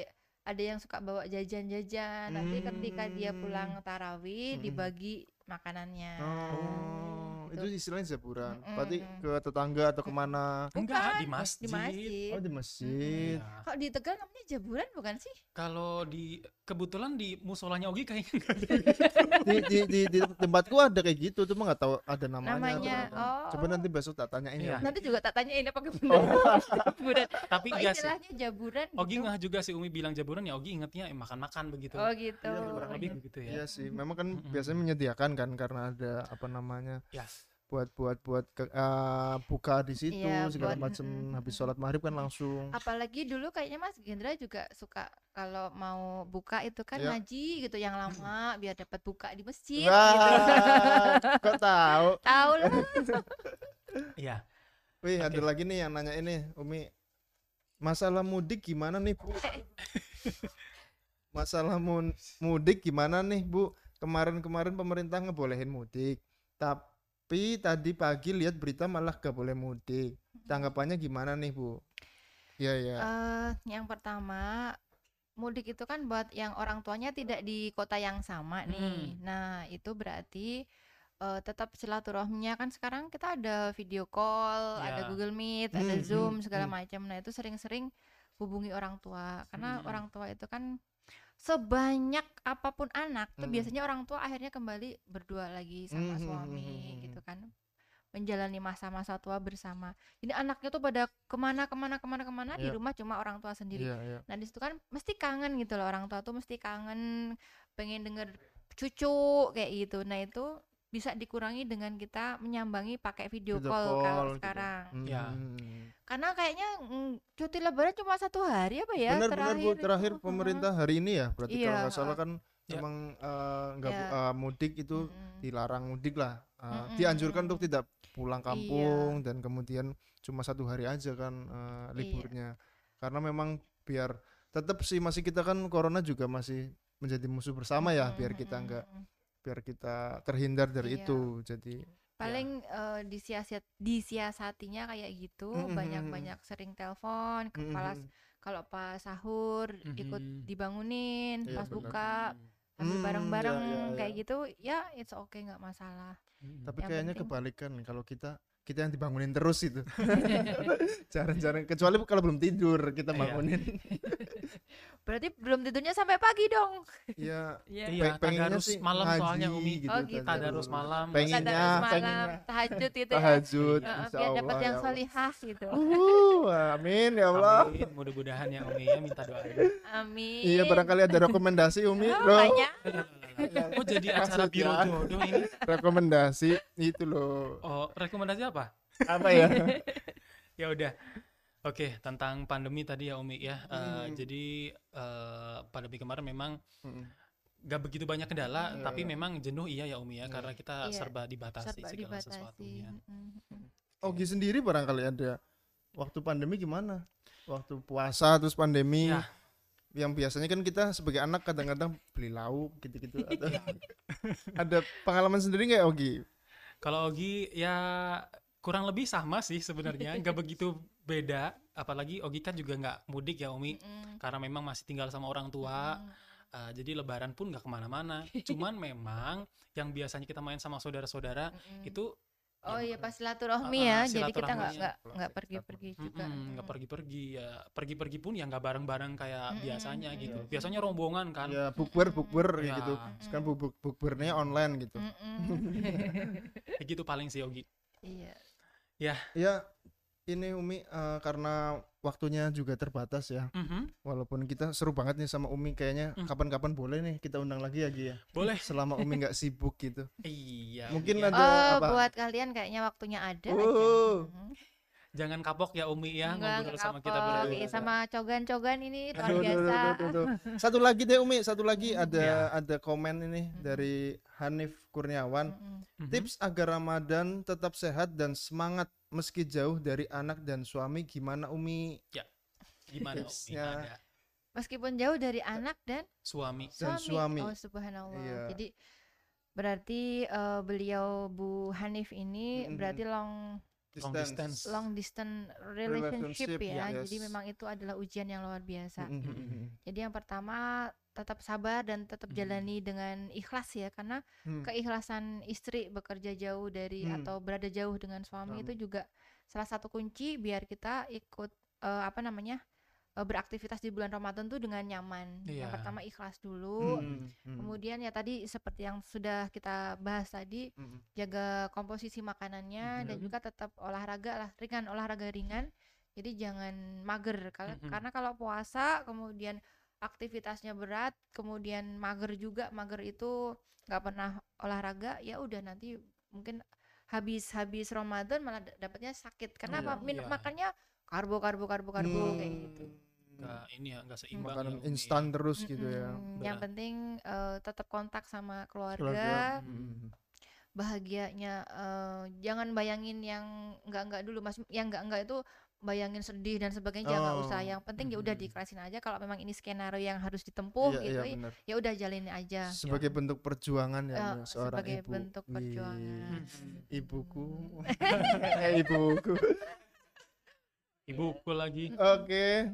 Speaker 3: ada yang suka bawa jajan-jajan. Nanti ketika dia pulang tarawih
Speaker 2: Mm-mm.
Speaker 3: dibagi makanannya.
Speaker 2: Oh, itu
Speaker 3: Gitu.
Speaker 2: istilahnya jaburan.
Speaker 3: Mm-mm.
Speaker 2: Berarti ke tetangga atau ke mana?
Speaker 1: Enggak, di
Speaker 3: Bukan,
Speaker 1: masjid.
Speaker 3: Di masjid.
Speaker 2: Oh, di masjid.
Speaker 1: Iya.
Speaker 3: Kok di Tegal namanya jaburan bukan sih?
Speaker 1: Kalau di kebetulan di musolanya Ogi kayaknya ada.
Speaker 2: Di, di, di, di tempatku ada kayak gitu, cuma nggak tahu ada namanya.
Speaker 3: Namanya,
Speaker 2: apa.
Speaker 3: oh.
Speaker 2: Coba nanti besok tak tanyain
Speaker 1: Iya.
Speaker 2: ya.
Speaker 3: Nanti juga tak tanyain apa benar
Speaker 2: Oh.
Speaker 3: jaburan.
Speaker 1: Tapi iya sih.
Speaker 3: istilahnya jaburan
Speaker 1: Ogi
Speaker 3: gitu?
Speaker 1: nggak juga sih Umi bilang jaburan ya Ogi ingetnya eh, makan-makan begitu.
Speaker 3: Oh gitu.
Speaker 2: Iya,
Speaker 1: kurang lebih begitu ya.
Speaker 2: Iya sih, memang kan
Speaker 1: Mm-mm.
Speaker 2: biasanya menyediakan kan karena ada apa namanya
Speaker 1: Ya.
Speaker 2: Buat buat buat ke, eh, buka di situ
Speaker 3: Iya,
Speaker 2: segala macam
Speaker 3: mm-mm,
Speaker 2: habis sholat maghrib kan langsung
Speaker 3: Apalagi dulu kayaknya Mas Gendra juga suka kalau mau buka itu kan
Speaker 2: Iya.
Speaker 3: ngaji gitu yang lama biar dapat buka di masjid gitu.
Speaker 2: Wah, kok tahu?
Speaker 3: Tahu lah.
Speaker 1: Iya.
Speaker 2: Wih, ada
Speaker 1: Oke.
Speaker 2: lagi nih yang nanya ini, Umi. Masalah mudik gimana nih, Bu? Masalah mu- mudik gimana nih, Bu? Kemarin-kemarin pemerintah ngebolehin mudik. Tapi tadi pagi lihat berita malah gak boleh mudik. Tanggapannya gimana nih, Bu? Iya, iya.
Speaker 3: Eh, yang pertama mudik itu kan buat yang orang tuanya tidak di kota yang sama nih. Nah, itu berarti eh, tetap silaturahminya kan sekarang kita ada video call, ada
Speaker 1: Ya.
Speaker 3: Google Meet, ada
Speaker 2: Hmm,
Speaker 3: Zoom
Speaker 2: hmm,
Speaker 3: segala
Speaker 2: hmm.
Speaker 3: macam. Nah, itu sering-sering hubungi orang tua karena
Speaker 1: Hmm.
Speaker 3: orang tua itu kan sebanyak apa pun anak tuh
Speaker 2: Hmm.
Speaker 3: biasanya orang tua akhirnya kembali berdua lagi sama
Speaker 2: Hmm, hmm,
Speaker 3: suami
Speaker 2: hmm, hmm,
Speaker 3: gitu kan menjalani masa-masa tua bersama ini anaknya tuh pada ke mana ke mana ke mana ke mana di
Speaker 2: Iya.
Speaker 3: rumah cuma orang tua sendiri
Speaker 2: Iya, iya.
Speaker 3: nah di situ kan mesti kangen gitu loh orang tua tuh mesti kangen pengen denger cucu kayak gitu nah itu bisa dikurangi dengan kita menyambangi pakai video,
Speaker 2: Video
Speaker 3: call, kalau
Speaker 2: call gitu.
Speaker 3: sekarang
Speaker 1: Ya.
Speaker 2: Hmm.
Speaker 3: karena kayaknya mm, cuti lebaran cuma satu hari apa ya
Speaker 2: Benar, benar, Bu.
Speaker 3: terakhir
Speaker 2: Terakhir
Speaker 3: itu.
Speaker 2: pemerintah hari ini ya, berarti kalau
Speaker 3: Iya,
Speaker 2: nggak salah kan
Speaker 1: Ya.
Speaker 2: emang eh, nggak bu-
Speaker 3: Ya.
Speaker 2: eh, mudik itu
Speaker 3: Mm-mm.
Speaker 2: dilarang mudik lah Uh,
Speaker 3: Mm-mm.
Speaker 2: dianjurkan untuk tidak pulang
Speaker 3: Iya.
Speaker 2: kampung dan kemudian cuma satu hari aja kan uh,
Speaker 3: Iya.
Speaker 2: liburnya karena memang biar tetap sih masih kita kan corona juga masih menjadi musuh bersama ya biar kita
Speaker 3: Mm-mm.
Speaker 2: enggak biar kita terhindar dari
Speaker 3: Iya.
Speaker 2: itu jadi
Speaker 3: paling eh, disiasat disiasatinya kayak gitu
Speaker 2: Mm-mm.
Speaker 3: banyak-banyak sering telepon kepala
Speaker 2: mm,
Speaker 3: kalau pas sahur ikut
Speaker 1: Mhm.
Speaker 3: dibangunin
Speaker 2: Iya,
Speaker 3: pas
Speaker 2: benar.
Speaker 3: buka
Speaker 2: Hmm,
Speaker 3: ambil bareng-bareng
Speaker 2: ya, ya,
Speaker 3: kayak
Speaker 2: ya.
Speaker 3: gitu ya it's okay nggak masalah
Speaker 1: Mm.
Speaker 2: tapi
Speaker 3: Yang
Speaker 2: kayaknya
Speaker 3: penting-
Speaker 2: kebalikan kalau kita kita yang dibangunin terus itu jarang-jarang kecuali kalau belum tidur kita
Speaker 1: Iya.
Speaker 2: bangunin
Speaker 3: berarti belum tidurnya sampai pagi dong
Speaker 2: ya
Speaker 3: Iya.
Speaker 1: Iya, tadarus malam soalnya, Umi.
Speaker 3: Oh, gitu.
Speaker 1: Tadarus malam.
Speaker 2: pengennya
Speaker 3: Tadarus malam tahajud gitu ya
Speaker 2: tahajud insya
Speaker 3: biar dapat yang
Speaker 2: ya
Speaker 3: solihah gitu
Speaker 2: Uh, amin ya Allah.
Speaker 1: Amin. Mudah-mudahan ya Umi ya minta doanya.
Speaker 3: amin
Speaker 2: Iya barangkali ada rekomendasi Umi,
Speaker 3: Oh, banyak
Speaker 1: Oh jadi acara biro
Speaker 2: Maksudnya.
Speaker 1: jodoh ini.
Speaker 2: rekomendasi itu loh
Speaker 1: Oh rekomendasi apa?
Speaker 2: apa ya
Speaker 1: Ya udah. Oke tentang pandemi tadi ya Umi ya. Eh,
Speaker 2: Hmm.
Speaker 1: Jadi eh, pandemi kemarin memang
Speaker 2: Mm.
Speaker 1: gak begitu banyak kendala,
Speaker 2: Iya.
Speaker 1: tapi memang jenuh iya ya Umi ya,
Speaker 2: Iya.
Speaker 1: karena kita
Speaker 3: Iya,
Speaker 1: serba dibatasi
Speaker 3: serba
Speaker 1: segala
Speaker 3: dibatasi
Speaker 1: sesuatunya.
Speaker 3: Mm, mm.
Speaker 2: Ogi sendiri barangkali ada waktu pandemi gimana waktu puasa terus pandemi
Speaker 1: Ya.
Speaker 2: Yang biasanya kan kita sebagai anak kadang-kadang beli lauk gitu-gitu Atau- ada pengalaman sendiri nggak Ogi
Speaker 1: Kalau Ogi ya kurang lebih sama sih sebenarnya, nggak begitu beda. Apalagi Ogi kan juga nggak mudik ya Umi,
Speaker 3: Mm,
Speaker 1: karena memang masih tinggal sama orang tua.
Speaker 3: mm.
Speaker 1: Uh, jadi lebaran pun nggak ke mana-mana. Cuman memang yang biasanya kita main sama saudara-saudara
Speaker 3: Mm-mm.
Speaker 1: itu
Speaker 3: Oh iya pas silaturahmi
Speaker 1: Ah, ah,
Speaker 3: ya, jadi kita nggak nggak nggak pergi-pergi juga.
Speaker 1: nggak
Speaker 3: Mm.
Speaker 1: pergi-pergi ya pergi-pergi pun ya nggak bareng-bareng kayak
Speaker 3: Mm-mm,
Speaker 1: biasanya gitu.
Speaker 3: mm-mm.
Speaker 1: Biasanya rombongan kan.
Speaker 2: ya bukber bukber
Speaker 1: Ya.
Speaker 2: kayak gitu sekarang buk bukbernya online gitu
Speaker 3: Mm-mm.
Speaker 1: Kayak gitu paling sih Ogi.
Speaker 3: Iya.
Speaker 2: ya ini Umi eh, karena waktunya juga terbatas ya
Speaker 1: Mhm,
Speaker 2: walaupun kita seru banget nih sama Umi kayaknya
Speaker 1: Hmm.
Speaker 2: kapan-kapan boleh nih kita undang lagi ya Gi ya
Speaker 1: Boleh.
Speaker 2: selama Umi nggak sibuk gitu
Speaker 1: Iya.
Speaker 2: Mungkin
Speaker 1: Umi ya.
Speaker 2: ada-
Speaker 3: Oh,
Speaker 2: apa?
Speaker 3: buat kalian kayaknya waktunya ada
Speaker 2: Oh.
Speaker 3: aja. Mm.
Speaker 1: Jangan kapok ya Umi ya
Speaker 3: Enggak,
Speaker 1: ngobrol
Speaker 3: enggak
Speaker 1: sama kita
Speaker 3: kapok.
Speaker 1: berdua.
Speaker 3: Iya, sama cogan-cogan ini luar
Speaker 2: Aduh, aduh,
Speaker 3: biasa.
Speaker 2: aduh, aduh, aduh. Satu lagi deh Umi, satu lagi ada
Speaker 1: Ya.
Speaker 2: ada komen ini
Speaker 3: Mm-mm.
Speaker 2: dari Hanif Kurniawan.
Speaker 3: Mm-mm.
Speaker 1: Mhm.
Speaker 2: Tips agar Ramadan tetap sehat dan semangat meski jauh dari anak dan suami gimana Umi?
Speaker 1: Gimana Umi? Ada
Speaker 3: Meskipun jauh dari anak dan
Speaker 1: suami.
Speaker 2: Dan
Speaker 3: suami.
Speaker 2: suami.
Speaker 3: Oh, subhanallah.
Speaker 2: Iya.
Speaker 3: Jadi berarti eh, beliau Bu Hanif ini
Speaker 2: Mm-mm.
Speaker 3: berarti long
Speaker 1: Long distance.
Speaker 3: long distance relationship,
Speaker 2: Relationship,
Speaker 3: ya.
Speaker 2: yes.
Speaker 3: Jadi memang itu adalah ujian yang luar biasa.
Speaker 2: Mm, mm, mm,
Speaker 3: Jadi yang pertama tetap sabar dan tetap
Speaker 1: Mhm.
Speaker 3: jalani dengan ikhlas ya karena
Speaker 2: mm.
Speaker 3: keikhlasan istri bekerja jauh dari
Speaker 2: Hmm.
Speaker 3: atau berada jauh dengan suami
Speaker 2: Suami.
Speaker 3: itu juga salah satu kunci biar kita ikut eh, apa namanya eh, beraktivitas di bulan Ramadan tuh dengan nyaman.
Speaker 1: Iya.
Speaker 3: Yang pertama ikhlas dulu.
Speaker 2: Mm, mm,
Speaker 3: Kemudian ya tadi seperti yang sudah kita bahas tadi
Speaker 2: mm.
Speaker 3: jaga komposisi makanannya dan
Speaker 2: Mhm.
Speaker 3: juga tetap olahraga lah ringan olahraga ringan. Jadi jangan mager Kal-
Speaker 1: Mhm.
Speaker 3: karena kalau puasa kemudian aktivitasnya berat kemudian mager juga mager itu nggak pernah olahraga ya udah nanti mungkin habis habis Ramadan malah da- dapatnya sakit karena
Speaker 2: Iya.
Speaker 3: apa minum
Speaker 1: Iya.
Speaker 3: makannya karbo karbo karbo karbo kayak
Speaker 2: Hmm.
Speaker 3: gitu
Speaker 1: Nggak ini ya nggak seimbang
Speaker 2: Makanan
Speaker 1: ya,
Speaker 2: instan
Speaker 1: ya.
Speaker 2: terus gitu ya.
Speaker 3: Mm-mm. yang penting eh, tetap kontak sama
Speaker 2: Keluarga.
Speaker 3: keluarga
Speaker 2: Mm.
Speaker 3: bahagianya eh, jangan bayangin yang enggak enggak dulu mas yang enggak enggak itu bayangin sedih dan sebagainya jangan
Speaker 2: Oh,
Speaker 3: usah yang penting ya udah diikhlasin aja kalau memang ini skenario yang harus ditempuh
Speaker 2: Iya,
Speaker 3: gitu
Speaker 2: iya,
Speaker 3: ya ya udah jalin aja
Speaker 2: Sebagai bentuk perjuangan ya Bu, seorang
Speaker 3: sebagai
Speaker 2: ibu.
Speaker 3: bentuk
Speaker 2: Wih,
Speaker 3: perjuangan
Speaker 2: Ibuku. Eh, ibuku.
Speaker 1: Ibuku lagi.
Speaker 2: Oke.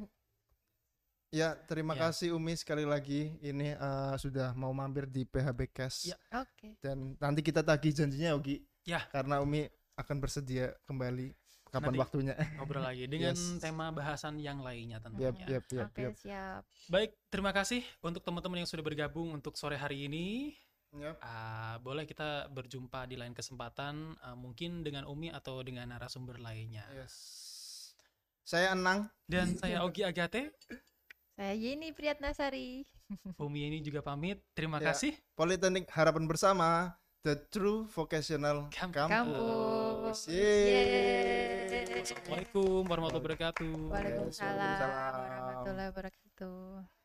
Speaker 2: Ya, terima
Speaker 1: Ya.
Speaker 2: kasih Umi sekali lagi ini eh, sudah mau mampir di PHB Cash
Speaker 1: Ya.
Speaker 3: oke
Speaker 2: dan nanti kita tagih janjinya Ogi.
Speaker 1: Ya.
Speaker 2: Karena Umi akan bersedia kembali kapan
Speaker 1: Nanti.
Speaker 2: waktunya.
Speaker 1: Ngobrol lagi dengan
Speaker 2: Yes.
Speaker 1: tema bahasan yang lainnya tentunya.
Speaker 2: yap, yap,
Speaker 3: oke
Speaker 2: yap.
Speaker 3: siap
Speaker 1: Baik, terima kasih untuk teman-teman yang sudah bergabung untuk sore hari ini.
Speaker 2: Yap.
Speaker 1: Ah, boleh kita berjumpa di lain kesempatan, ah, mungkin dengan Umi atau dengan narasumber lainnya.
Speaker 2: Yes. Saya Enang.
Speaker 1: Dan saya Ogi Agate,
Speaker 3: saya Yeni Priyatnasari
Speaker 1: Umi ini juga pamit. Terima
Speaker 2: Ya.
Speaker 1: kasih.
Speaker 2: Politeknik Harapan Bersama, The True Vocational
Speaker 1: kampus
Speaker 2: Yeay.
Speaker 3: Yeay.
Speaker 1: Assalamualaikum warahmatullahi wabarakatuh.
Speaker 2: Waalaikumsalam.
Speaker 3: warahmatullahi wabarakatuh